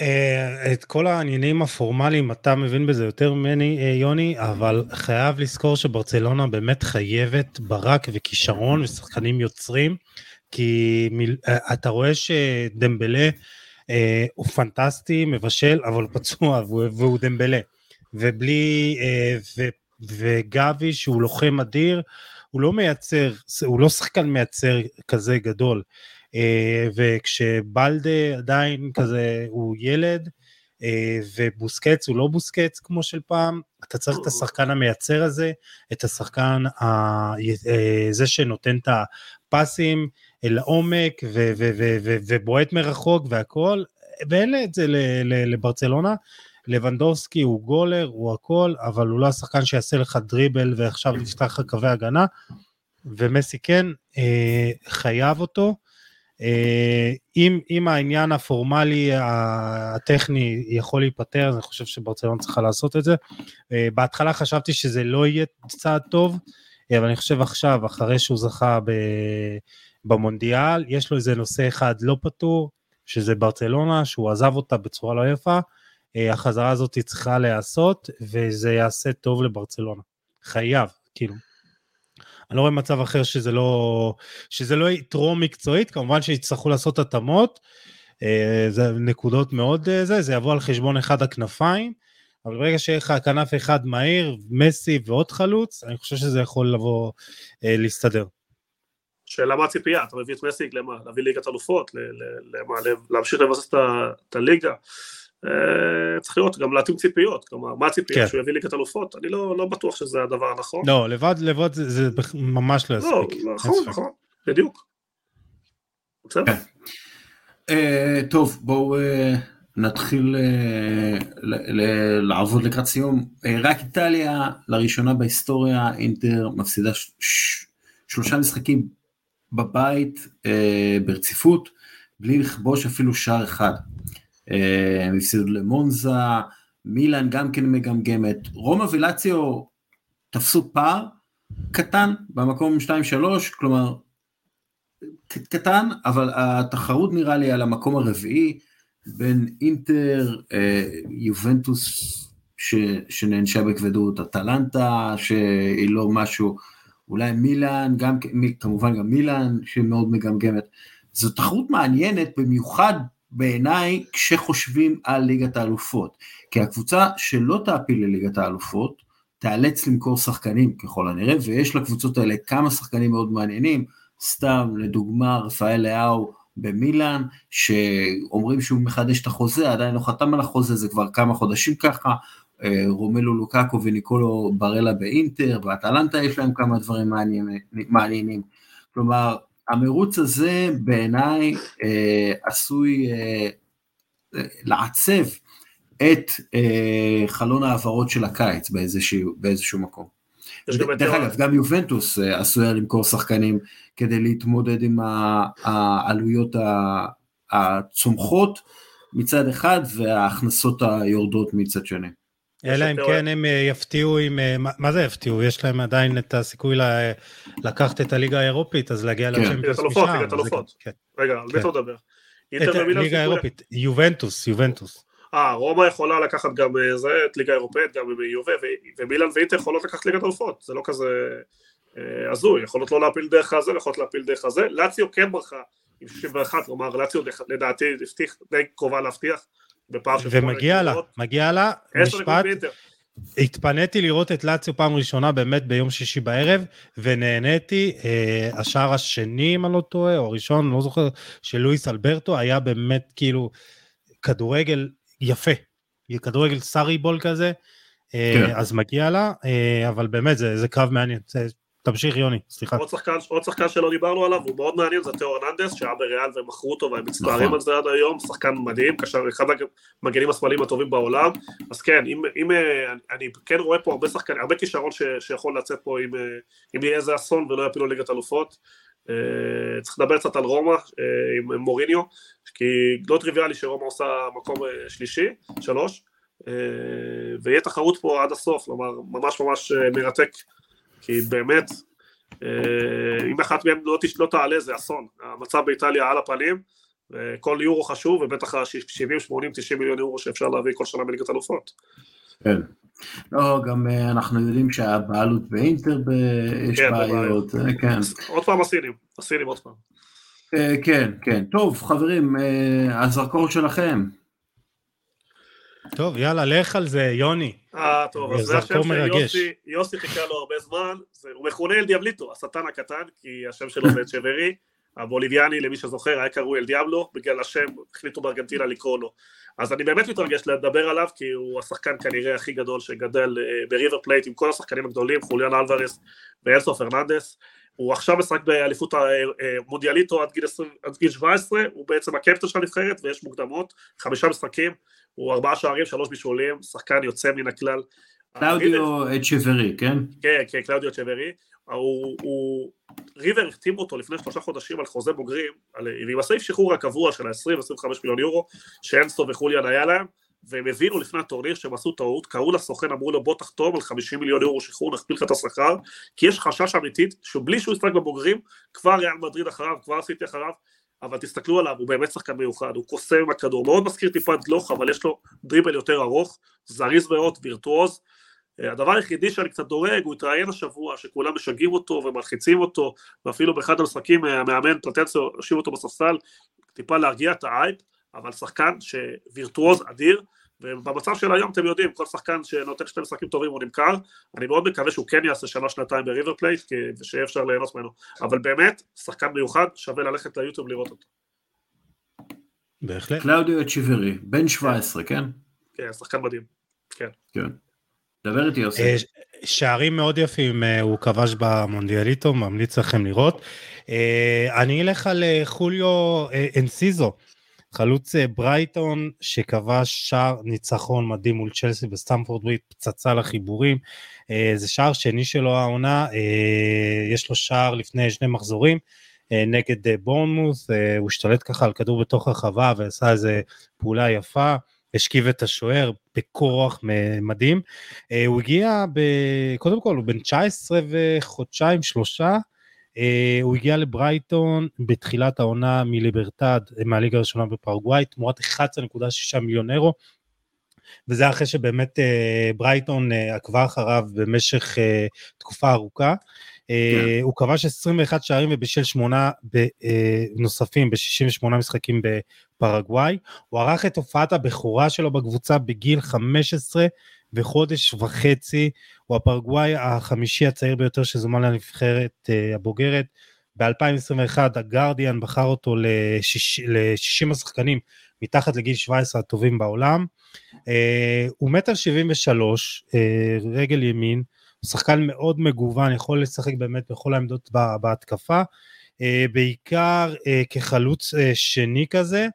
אה, את כל העניינים הפורמליים אתה מבין בזה יותר ממני אה, יוני, אבל חייב לזכור שברצלונה באמת חייבת ברק וכישרון ושחקנים יוצרים. כי מיל, אה, אתה רואה שדמבלה הוא פנטסטי, מבשל, אבל הוא פצוע והוא, דמבלה. ובלי, ו, וגבי שהוא לוחם אדיר, הוא לא מייצר, הוא לא שחקן מייצר כזה גדול. אה, וכשבלדה עדיין כזה הוא ילד, אה, ובוסקץ הוא לא בוסקץ כמו של פעם, אתה צריך את השחקן המייצר הזה, את השחקן, ה, אה, זה שנותן את הפסים, אל העומק ובועט מרחוק והכל, ואין את זה לברצלונה. לבנדובסקי הוא גולר, הוא הכל, אבל הוא לא השחקן שיעשה לך דריבל ועכשיו יפתח לך קווי הגנה, ומסי כן, חייב אותו. אה, אם, אם העניין הפורמלי הטכני יכול להיפתר, אז אני חושב שברצלונה צריכה לעשות את זה. אה, בהתחלה חשבתי שזה לא יהיה צעד טוב, אבל אני חושב עכשיו, אחרי שהוא זכה. במונדיאל, יש לו איזה נושא אחד לא פתור, שזה ברצלונה, שהוא עזב אותה בצורה לא יפה, אה, החזרה הזאת צריכה להיעשות, וזה יעשה טוב לברצלונה. חייב, כאילו. אני לא רואה מצב אחר שזה לא, שזה לא יתרום מקצועית, כמובן שיצטרכו לעשות התאמות, אה, זה נקודות מאוד אה, זה, זה יבוא על חשבון אחד הכנפיים, אבל ברגע שיהיה לך כנף אחד מהיר, מסי ועוד חלוץ, אני חושב שזה יכול לבוא, להסתדר. שאלה מה הציפייה, אתה מביא את מסיק למה? להביא ליגת אלופות, למה, להמשיך לבסס את הליגה. אה, צריך לראות, גם להתאים ציפיות, כלומר, מה הציפייה, כן. שהוא יביא ליגת אלופות? אני לא, לא בטוח שזה הדבר הנכון. לא, לבד, לבד זה, זה ממש לא יספיק. לא, נכון, נכון, בדיוק. בסדר. כן. Uh, טוב, בואו uh, נתחיל לעבוד לקראת סיום. רק איטליה, לראשונה בהיסטוריה, אינטר מפסידה שלושה משחקים בבית אה, ברציפות, בלי לכבוש אפילו שער אחד. אה, הפסידו למונזה, מילאן גם כן מגמגמת, רומא ולציו תפסו פער קטן במקום 2-3, כלומר קטן, אבל התחרות נראה לי על המקום הרביעי בין אינטר, אה, יובנטוס ש, שנענשה בכבדות, אטלנטה שהיא לא משהו, אולי מילאן, גם, כמובן גם מילאן שמאוד מגמגמת. זו תחרות מעניינת במיוחד בעיניי כשחושבים על ליגת האלופות, כי הקבוצה שלא תעפיל לליגת האלופות תיאלץ למכור שחקנים ככל הנראה, ויש לקבוצות האלה כמה שחקנים מאוד מעניינים, סתם לדוגמה רפאל לאהו במילאן, שאומרים שהוא מחדש את החוזה, עדיין לא חתם על החוזה, זה כבר כמה חודשים ככה, אה, רומלו לוקקו וניקולו ברלה באינטר, באטלנטה יש להם כמה דברים מעניינים. כלומר, המרוץ הזה בעיניי אה, עשוי אה, לעצב את אה, חלון העברות של הקיץ באיזשהו, באיזשהו מקום. דרך אגב, גם יובנטוס אה, עשויה למכור שחקנים כדי להתמודד עם העלויות הצומחות מצד אחד וההכנסות היורדות מצד שני. אלא אם כן הם אה, יפתיעו עם, אה, מה זה יפתיעו? יש להם עדיין את הסיכוי לקחת את הליגה האירופית, אז להגיע כן. לצ'מפיונס משם. ליגת אלופות, כן. רגע, על מי אתה מדבר? ליגה האירופית, יובנטוס, יובנטוס. אה, רומא יכולה לקחת גם אה, זה, את ליגה האירופאית, גם עם יובה, ומילן ואינטר יכולות לקחת ליגת אלופות, זה לא כזה הזוי, יכולות לא להפיל דרך הזה, יכולות להפיל דרך הזה. לאציו כן ברחה עם 61, כלומר לאציו לדעתי הבטיח די קרובה להבטיח. ומגיע לה, מגיע לה, משפט, התפניתי לראות את לאציו פעם ראשונה באמת ביום שישי בערב, ונהניתי. אה, השער השני, אם אני לא טועה, או הראשון, לא זוכר, של לואיס אלברטו, היה באמת כאילו כדורגל יפה. כדורגל סארי בול כזה, אה, כן. אז מגיע לה, אה, אבל באמת זה, זה קרב מעניין. זה תמשיך יוני, סליחה. עוד שחקן, עוד שחקן שלא דיברנו עליו, הוא מאוד מעניין, זה תיאור ארננדס, שהיה בריאל ומכרו אותו והם מצטערים נכון. על זה עד היום, שחקן מדהים, קשר, אחד המגנים השמאליים הטובים בעולם, אז כן, אם, אם אה, אני כן רואה פה הרבה שחקנים, הרבה כישרון ש, שיכול לצאת פה אם, אה, אם יהיה איזה אסון ולא יפילו ליגת אלופות. Uh, צריך לדבר קצת על רומא עם מוריניו, כי לא טריוויאלי שרומא עושה מקום שלישי, שלוש, ויהיה תחרות פה עד הסוף, כלומר ממש ממש מרתק כי באמת, אה, אם אחת מהן לא, לא תעלה זה אסון, המצב באיטליה על הפנים, וכל יורו חשוב, ובטח ה-70, 80, 90 מיליון יורו שאפשר להביא כל שנה בליגת אלופות. כן. לא, גם אה, אנחנו יודעים שהבעלות באינטר יש כן, בעיות, אה, כן. עוד פעם הסינים, הסינים עוד פעם. כן, כן. טוב, חברים, הזרקור שלכם. טוב, יאללה, לך על זה, יוני. אה, טוב, אז זה השם שיוסי, יוסי חיכה לו הרבה זמן, הוא מכונה אל דיאבליטו, השטן הקטן, כי השם שלו זה צ'ברי, הבוליביאני, למי שזוכר, היה קרוי אל דיאבלו, בגלל השם החליטו בארגנטינה לקרוא לו. אז אני באמת מתרגש לדבר עליו, כי הוא השחקן כנראה הכי גדול שגדל אה, בריבר פלייט עם כל השחקנים הגדולים, חוליאן אלוורס ואנסו פרננדס. הוא עכשיו משחק באליפות המונדיאליטו אה, עד גיל, 20, עד גיל 17, הוא בעצם הקפטן של הנבחרת ויש מוקדמות, חמישה משחקים, הוא ארבעה שערים, שלוש בישולים, שחקן יוצא מן הכלל. קלאודיו אצ'ברי, כן? כן, כן, קלאודיו צ'ברי. הוא, הוא, ריבר החתים אותו לפני שלושה חודשים על חוזה בוגרים, על, ועם הסעיף שחרור הקבוע של ה-20-25 מיליון יורו, שאנסו וחוליאן היה להם, והם הבינו לפני הטורניר שהם עשו טעות, קראו לסוכן, אמרו לו בוא תחתום על 50 מיליון יורו שחרור, נכפיל לך את השכר, כי יש חשש אמיתית שבלי שהוא ישחק בבוגרים, כבר ריאל מדריד אחריו, כבר סיטי אחריו, אבל תסתכלו עליו, הוא באמת שחקן מיוחד, הוא קוסם עם הכדור, מאוד מזכיר טיפה את גלוך, אבל יש לו דריבל יותר ארוך, זריז מאוד, וירטואוז. הדבר היחידי שאני קצת דואג, הוא התראיין השבוע שכולם משגעים אותו ומלחיצים אותו, ואפילו באחד המשחקים המאמן פלטנציו הושיב אותו בספסל, טיפה להרגיע את האייפ, אבל שחקן שווירטואוז אדיר, ובמצב של היום אתם יודעים, כל שחקן שנותן שני משחקים טובים הוא נמכר, אני מאוד מקווה שהוא כן יעשה שנה שנתיים בריבר פלייט, ושיהיה אפשר ליהנות ממנו, אבל באמת, שחקן מיוחד, שווה ללכת ליוטיוב לראות אותו. בהחלט. קלאודיו אצ'ברי, בן 17, כן? כן, שחקן מדהים, כן. כן. דבר איתי יוסי. אה, שערים מאוד יפים אה, הוא כבש במונדיאליטו, ממליץ לכם לראות. אה, אני אלך על חוליו אנסיסו. חלוץ אה, ברייטון שכבש שער ניצחון מדהים מול צ'לסי בסטמפורד ברידג', פצצה לחיבורים, אה, זה שער שני שלו העונה, אה, יש לו שער לפני שני מחזורים נגד בורנמוס, הוא השתלט ככה על כדור בתוך הרחבה ועשה איזה פעולה יפה, השכיב את השוער בכוח מדהים. הוא הגיע, ב... קודם כל הוא בן 19 וחודשיים, שלושה, הוא הגיע לברייטון בתחילת העונה מליברטד, מהליגה הראשונה בפרגוואי, תמורת 11.6 מיליון אירו, וזה אחרי שבאמת uh, ברייטון uh, עקבה אחריו במשך uh, תקופה ארוכה. Uh, yeah. הוא כבש 21 שערים ובישל שמונה ב, uh, נוספים ב-68 משחקים בפרגוואי. הוא ערך את הופעת הבכורה שלו בקבוצה בגיל 15 וחודש וחצי, הוא הפרגוואי החמישי הצעיר ביותר שזומן לנבחרת uh, הבוגרת. ב-2021 הגרדיאן בחר אותו ל-60 השחקנים מתחת לגיל 17 הטובים בעולם. Uh, הוא מטר 73, uh, רגל ימין, הוא שחקן מאוד מגוון, יכול לשחק באמת בכל העמדות בהתקפה, בעיקר כחלוץ שני כזה.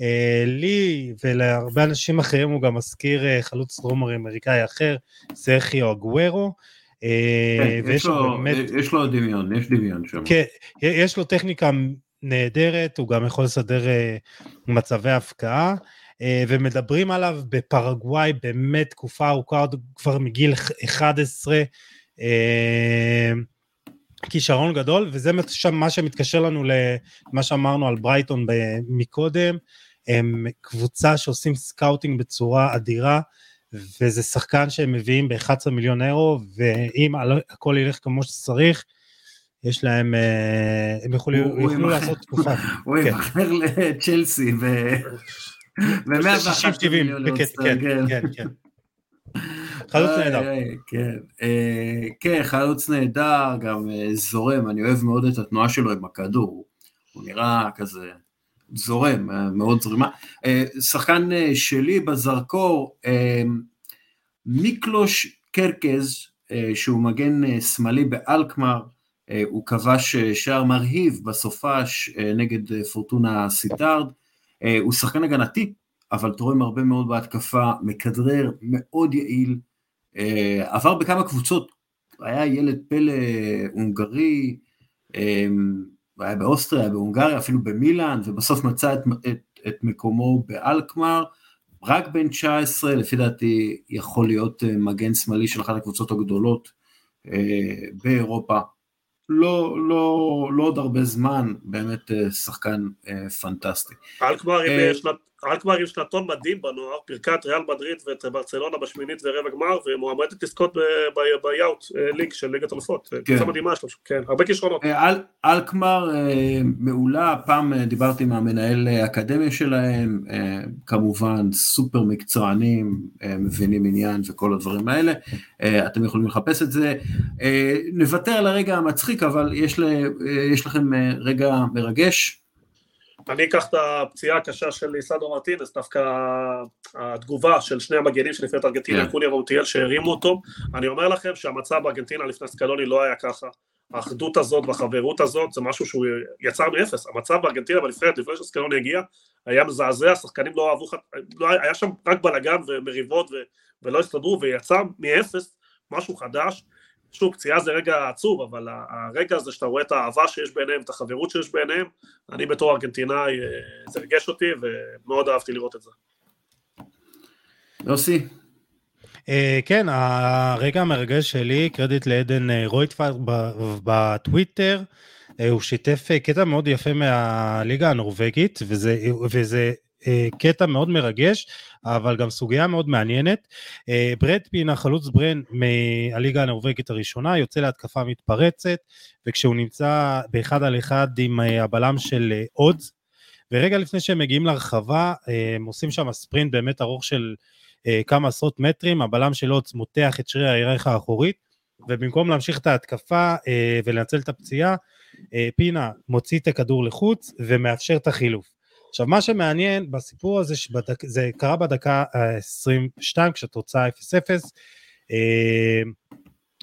אה, לי ולהרבה אנשים אחרים הוא גם מזכיר אה, חלוץ דרום אמריקאי אחר, סרחיו אגוורו. אה, כן, ויש לו, באמת... יש לו דמיון, יש דמיון שם. כן, יש לו טכניקה נהדרת, הוא גם יכול לסדר מצבי הפקעה, ומדברים עליו בפרגוואי באמת תקופה ארוכה, כבר מגיל 11, כישרון גדול, וזה מה שמתקשר לנו למה שאמרנו על ברייטון מקודם, הם קבוצה שעושים scouting בצורה אדירה, וזה שחקן שהם מביאים ב-11 מיליון אירו, ואם הכל ילך כמו שצריך, יש להם, אה, הם יוכלו לעשות תקופה. הוא כן. ימכר לצ'לסי ב-111 מיליון כן, כן, כן. חלוץ נהדר. כן, כן, חלוץ נהדר, גם זורם, אני אוהב מאוד את התנועה שלו עם הכדור, הוא נראה כזה זורם, מאוד זרימה. שחקן שלי בזרקור, מיקלוש קרקז, שהוא מגן שמאלי באלקמר, הוא כבש שער מרהיב בסופש נגד פורטונה סיטארד, הוא שחקן הגנתי, אבל תורם הרבה מאוד בהתקפה, מכדרר, מאוד יעיל, עבר בכמה קבוצות, היה ילד פלא הונגרי, היה באוסטריה, בהונגריה, אפילו במילאן, ובסוף מצא את, את, את מקומו באלקמר, רק בן 19, לפי דעתי יכול להיות מגן שמאלי של אחת הקבוצות הגדולות באירופה. לא, לא, לא עוד הרבה זמן, באמת שחקן פנטסטי. אלקמר עם עם שנתון מדהים בנוער, פירקה את ריאל מדריד ואת ברצלונה בשמינית ורבע גמר, ומועמדת לזכות ביאוט ליג של ליגת אלופות. כן. קבוצה מדהימה שלו, כן, הרבה כישרונות. אל, אלקמר מעולה, פעם דיברתי עם המנהל האקדמיה שלהם, כמובן סופר מקצוענים, מבינים עניין וכל הדברים האלה, אתם יכולים לחפש את זה. נוותר על הרגע המצחיק, אבל יש, ל, יש לכם רגע מרגש. אני אקח את הפציעה הקשה של ליסנדרו מרטינס, דווקא התגובה של שני המגנים של נפרדת ארגנטינה, yeah. קוניה ומוטיאל שהרימו אותו, אני אומר לכם שהמצב בארגנטינה לפני סקלוני לא היה ככה, האחדות הזאת והחברות הזאת זה משהו שהוא יצר מאפס, המצב בארגנטינה בנפרדת לפני שסקלוני הגיע היה מזעזע, השחקנים לא אהבו, לא, היה שם רק בלאגן ומריבות ו, ולא הסתדרו ויצר מאפס משהו חדש שוב, פציעה זה רגע עצוב, אבל הרגע הזה שאתה רואה את האהבה שיש ביניהם, את החברות שיש ביניהם, אני בתור ארגנטינאי, אה, זה ריגש אותי ומאוד אהבתי לראות את זה. יוסי. Uh, כן, הרגע המרגש שלי, קרדיט לעדן אה, רויטפלד בטוויטר, uh, הוא שיתף קטע מאוד יפה מהליגה הנורבגית, וזה, וזה קטע מאוד מרגש, אבל גם סוגיה מאוד מעניינת. אה, ברד פין, החלוץ ברן מהליגה הנורבגית הראשונה, יוצא להתקפה מתפרצת, וכשהוא נמצא באחד על אחד עם אה, הבלם של אודס, ורגע לפני שהם מגיעים לרחבה, הם עושים שם ספרינט באמת ארוך של כמה עשרות מטרים, הבלם של אודס מותח את שריר הירך האחורית, ובמקום להמשיך את ההתקפה ולנצל את הפציעה, פינה מוציא את הכדור לחוץ ומאפשר את החילוף. עכשיו, מה שמעניין בסיפור הזה, שבדק, זה קרה בדקה ה-22 כשהתוצאה 0-0, אה,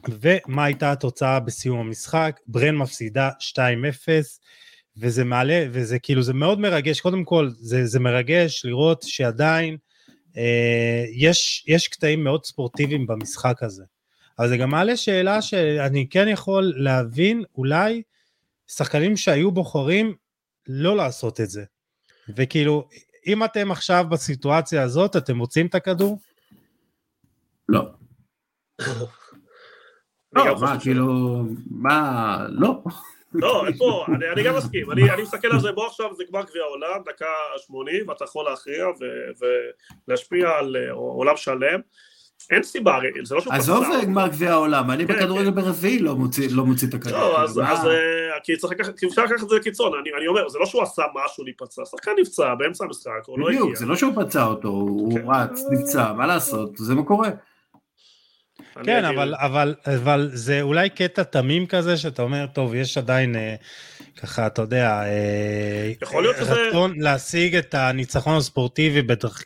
ומה הייתה התוצאה בסיום המשחק? ברן מפסידה 2-0, וזה מעלה, וזה כאילו, זה מאוד מרגש, קודם כל, זה, זה מרגש לראות שעדיין אה, יש, יש קטעים מאוד ספורטיביים במשחק הזה. אבל זה גם מעלה שאלה שאני כן יכול להבין, אולי שחקנים שהיו בוחרים לא לעשות את זה. וכאילו, אם אתם עכשיו בסיטואציה הזאת, אתם מוצאים את הכדור? לא. לא, מה, כאילו, מה, לא. לא, אין פה, אני, אני גם מסכים, אני, אני מסתכל על זה, בוא עכשיו זה גמר גביע העולם, דקה שמונים, ואתה יכול להכריע ולהשפיע על אה, עולם שלם, אין סיבה, זה לא שהוא פצע. עזוב גמר גביע העולם, אני כן, בכדורגל כן. ברביעי לא מוציא לא את הכדור. לא, אז אה, כי צריך לקחת את זה לקיצון, אני אומר, זה לא שהוא עשה משהו להיפצע, שחקן נפצע באמצע המשחק, הוא לא הגיע. בדיוק, זה לא שהוא פצע אותו, הוא כן. רץ, נפצע, מה לעשות, זה מה קורה. כן, אבל, אבל, אבל זה אולי קטע תמים כזה, שאתה אומר, טוב, יש עדיין, אה, ככה, אתה יודע, אה, יכול להיות שזה... רצון להשיג את הניצחון הספורטיבי בדרך...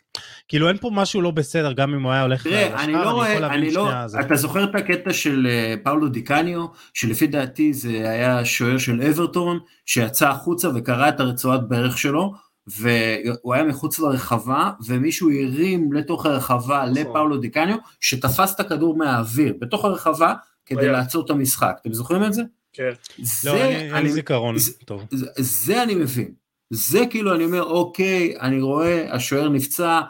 כאילו, אין פה משהו לא בסדר, גם אם הוא היה הולך... תראה, אני לא רואה, אני לא... אתה זוכר את הקטע של אה, פאולו דיקניו, שלפי דעתי זה היה שוער של אברטון, שיצא החוצה וקרע את הרצועת ברך שלו, והוא היה מחוץ לרחבה, ומישהו הרים לתוך הרחבה נכון. לפאולו דיקניו, שתפס את הכדור מהאוויר, בתוך הרחבה, כדי לעצור את המשחק. אתם זוכרים את זה? כן. זה, לא, אין לי זיכרון טוב. זה, זה אני מבין. זה כאילו, אני אומר, אוקיי, אני רואה, השוער נפצע,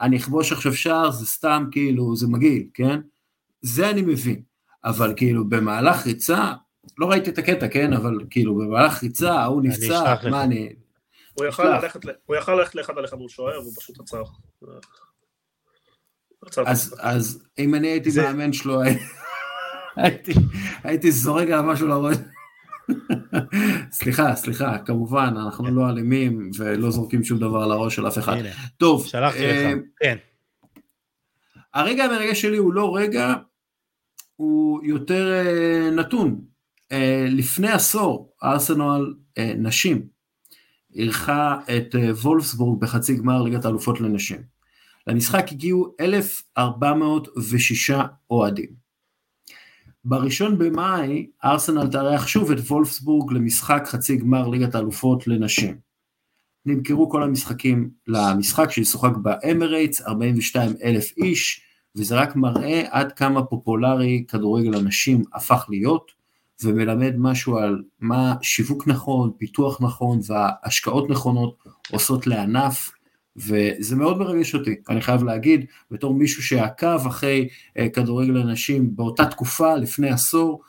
אני אכבוש עכשיו שער, זה סתם כאילו, זה מגעיל, כן? זה אני מבין. אבל כאילו, במהלך ריצה, לא ראיתי את הקטע, כן? אבל כאילו, במהלך ריצה, ההוא נפצע, מה אני... הוא יכל ללכת לאחד על אחד מול שוער, והוא פשוט עצר. אז אם אני הייתי מאמן שלו, הייתי זורק על משהו לראש. סליחה, סליחה, כמובן, אנחנו לא אלימים ולא זורקים שום דבר על הראש של אף אחד. טוב. שלחתי לך, אה, כן. הרגע המרגש שלי הוא לא רגע, הוא יותר נתון. לפני עשור, ארסנל נשים אירחה את וולפסבורג בחצי גמר ליגת האלופות לנשים. למשחק הגיעו 1,406 אוהדים. בראשון במאי ארסנל תארח שוב את וולפסבורג למשחק חצי גמר ליגת האלופות לנשים. נמכרו כל המשחקים למשחק שישוחק באמרייטס, 42 אלף איש, וזה רק מראה עד כמה פופולרי כדורגל הנשים הפך להיות, ומלמד משהו על מה שיווק נכון, פיתוח נכון והשקעות נכונות עושות לענף, וזה מאוד מרגש אותי, אני חייב להגיד, בתור מישהו שעקב אחרי אה, כדורגל הנשים באותה תקופה, לפני עשור,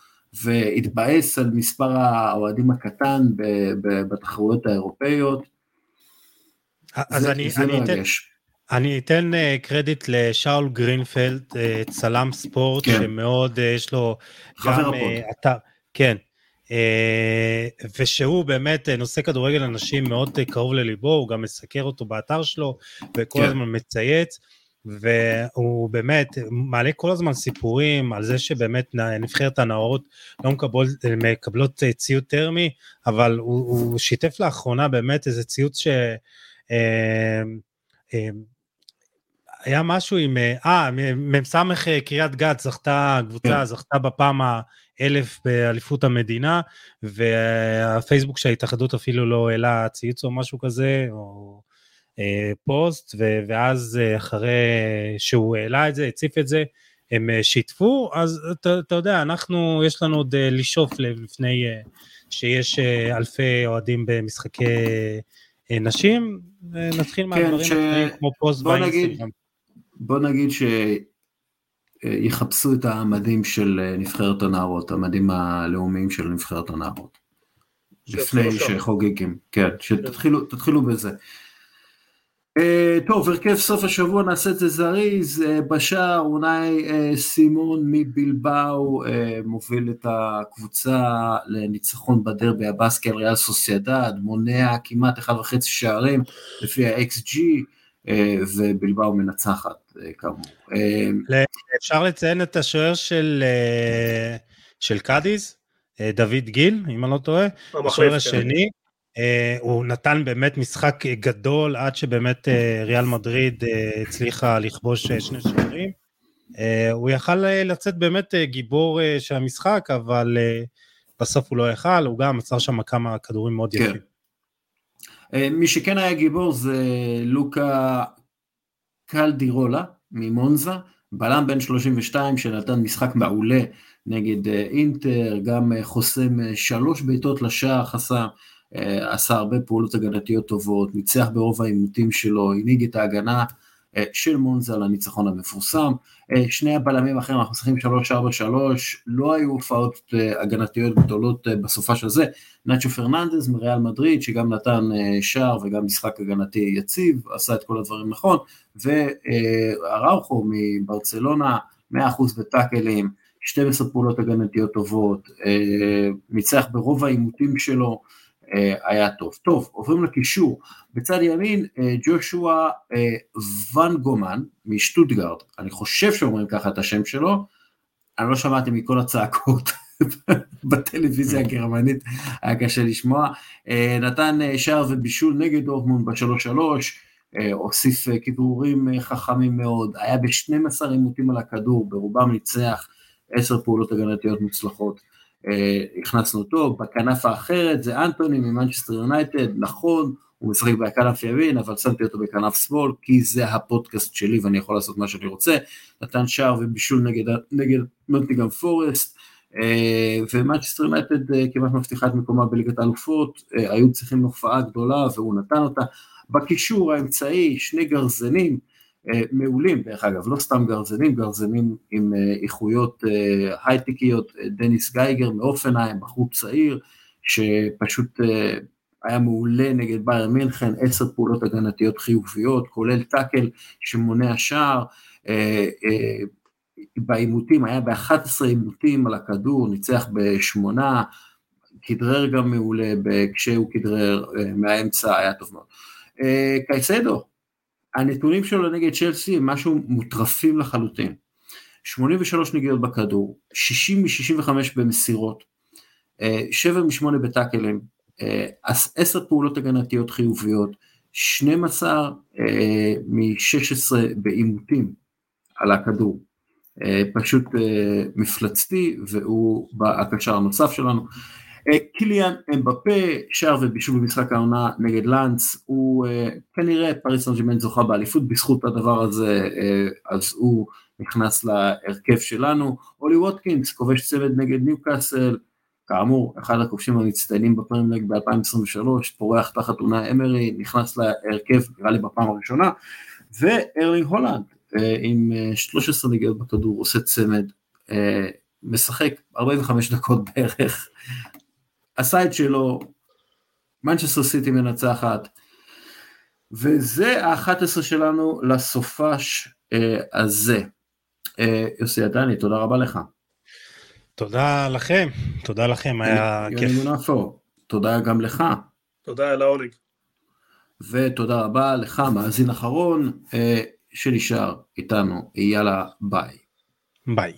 והתבאס על מספר האוהדים הקטן בתחרויות האירופאיות. אז זה, אני, זה אני, אתן, אני אתן uh, קרדיט לשאול גרינפלד, uh, צלם ספורט, כן. שמאוד יש לו גם uh, אתר, כן, אה, ושהוא באמת אה, נושא כדורגל אנשים מאוד אה, קרוב לליבו, הוא גם מסקר אותו באתר שלו, וכל כן. הזמן מצייץ, והוא באמת מעלה כל הזמן סיפורים על זה שבאמת נבחרת הנאורות לא מקבלות, מקבלות ציוד טרמי, אבל הוא, הוא שיתף לאחרונה באמת איזה ציוד ש... היה משהו עם, אה, מ"ס קריית גת זכתה, קבוצה כן. זכתה בפעם האלף באליפות המדינה, והפייסבוק של ההתאחדות אפילו לא העלה ציוץ או משהו כזה, או אה, פוסט, ו, ואז אה, אחרי שהוא העלה את זה, הציף את זה, הם אה, שיתפו, אז אתה, אתה יודע, אנחנו, יש לנו עוד אה, לשאוף לפני שיש אלפי אוהדים במשחקי נשים, נתחיל כן, מהדברים ש... כמו פוסט באינסטגרם. בוא נגיד שיחפשו את המדים של אה, נבחרת הנערות, המדים הלאומיים של נבחרת הנערות. לפני שחוגגים, כן, שתתחילו בזה. Uh, טוב, הרכב סוף השבוע נעשה את זה זריז, uh, בשער אולי סימון מבלבאו מוביל את הקבוצה לניצחון בדרבי הבאסקי על ריאל סוסיידד, מונע כמעט 1.5 שערים לפי ה-XG, אה, ובלבאו מנצחת אה, כאמור. אה, אפשר לציין את השוער של, של קאדיז, דוד גיל, אם אני לא טועה, השוער כן. השני. הוא נתן באמת משחק גדול עד שבאמת ריאל מדריד הצליחה לכבוש שני שערים. הוא יכל לצאת באמת גיבור של המשחק, אבל בסוף הוא לא יכל, הוא גם עצר שם כמה כדורים מאוד כן. יפים. אה, מי שכן היה גיבור זה לוקה קלדירולה ממונזה, בלם בן 32 שנתן משחק מעולה נגד אה, אינטר, גם אה, חוסם שלוש בעיטות לשער, חסם, עשה הרבה פעולות הגנתיות טובות, ניצח ברוב העימותים שלו, הנהיג את ההגנה של מונזה לניצחון המפורסם. אה, שני הבלמים האחרים, אנחנו משחקים 3-4-3, לא היו הופעות אה, הגנתיות גדולות אה, בסופה של זה. נאצ'ו פרננדז מריאל מדריד, שגם נתן שער וגם משחק הגנתי יציב, עשה את כל הדברים נכון, ואראוכו מברצלונה, 100% בטאקלים, 12 פעולות הגנתיות טובות, ניצח ברוב העימותים שלו, אה, היה טוב. טוב, עוברים לקישור. בצד ימין, אה, ג'ושוע אה, ואן גומן משטוטגרד, אני חושב שאומרים ככה את השם שלו, אני לא שמעתי מכל הצעקות בטלוויזיה הגרמנית, היה קשה לשמוע. נתן שער ובישול נגד דורטמונד בשלוש שלוש, הוסיף כדרורים חכמים מאוד, היה ב-12 עימותים על הכדור, ברובם ניצח, עשר פעולות הגנתיות מוצלחות. אה, הכנסנו אותו, בכנף האחרת זה אנטוני ממנצ'סטר יונייטד, נכון, הוא משחק בכנף ימין, אבל שמתי אותו בכנף שמאל, כי זה הפודקאסט שלי ואני יכול לעשות מה שאני רוצה, נתן שער ובישול נגד, נגד נוטינגהם פורסט, אה, ומנצ'סטר יונייטד אה, כמעט מבטיחה את מקומה בליגת האלופות, היו צריכים הופעה גדולה והוא נתן אותה. בקישור האמצעי, שני גרזנים, מעולים דרך אגב, לא סתם גרזנים, גרזנים עם אה, איכויות אה, הייטקיות, דניס גייגר מאופנהיים, בחור צעיר, שפשוט היה מעולה נגד ביירן מינכן, עשר פעולות הגנתיות חיוביות, כולל tackle שמונע שער, בעימותים, היה ב-11 עימותים על הכדור, ניצח בשמונה, כדרר גם מעולה, כשהוא כדרר מהאמצע היה טוב מאוד. קייסדו, הנתונים שלו נגד צ'לסי הם משהו מוטרפים לחלוטין. 83 נגיעות בכדור, 60 מ-65 במסירות, 7 מ-8 בטאקלים, 10 פעולות הגנתיות חיוביות, 12 מ-16 בעימותים על הכדור. פשוט מפלצתי והוא הקשר הנוסף שלנו. קיליאן אמבפה, שער ובישול במשחק העונה נגד לאנס, הוא כנראה פריס סן זוכה באליפות בזכות הדבר הזה, אז הוא נכנס להרכב שלנו. אולי ווטקינס כובש צוות נגד ניוקאסל, כאמור, אחד הכובשים המצטיינים בפרמייר ליג ב-2023, פורח תחת אונאי אמרי, נכנס להרכב, נראה לי בפעם הראשונה, וארלינג הולאנד, עם 13 נגיעות בכדור, עושה צמד, משחק 45 דקות בערך, עשה את שלו, מנצ'סטר סיטי מנצחת, וזה ה-11 שלנו לסופש אה, הזה. אה, יוסי עדני, תודה רבה לך. תודה לכם, תודה לכם, היה כיף. יוני מונפו, תודה גם לך. תודה אלה אוליג. ותודה רבה לך, מאזין אחרון, אה, שנשאר איתנו, יאללה ביי. ביי.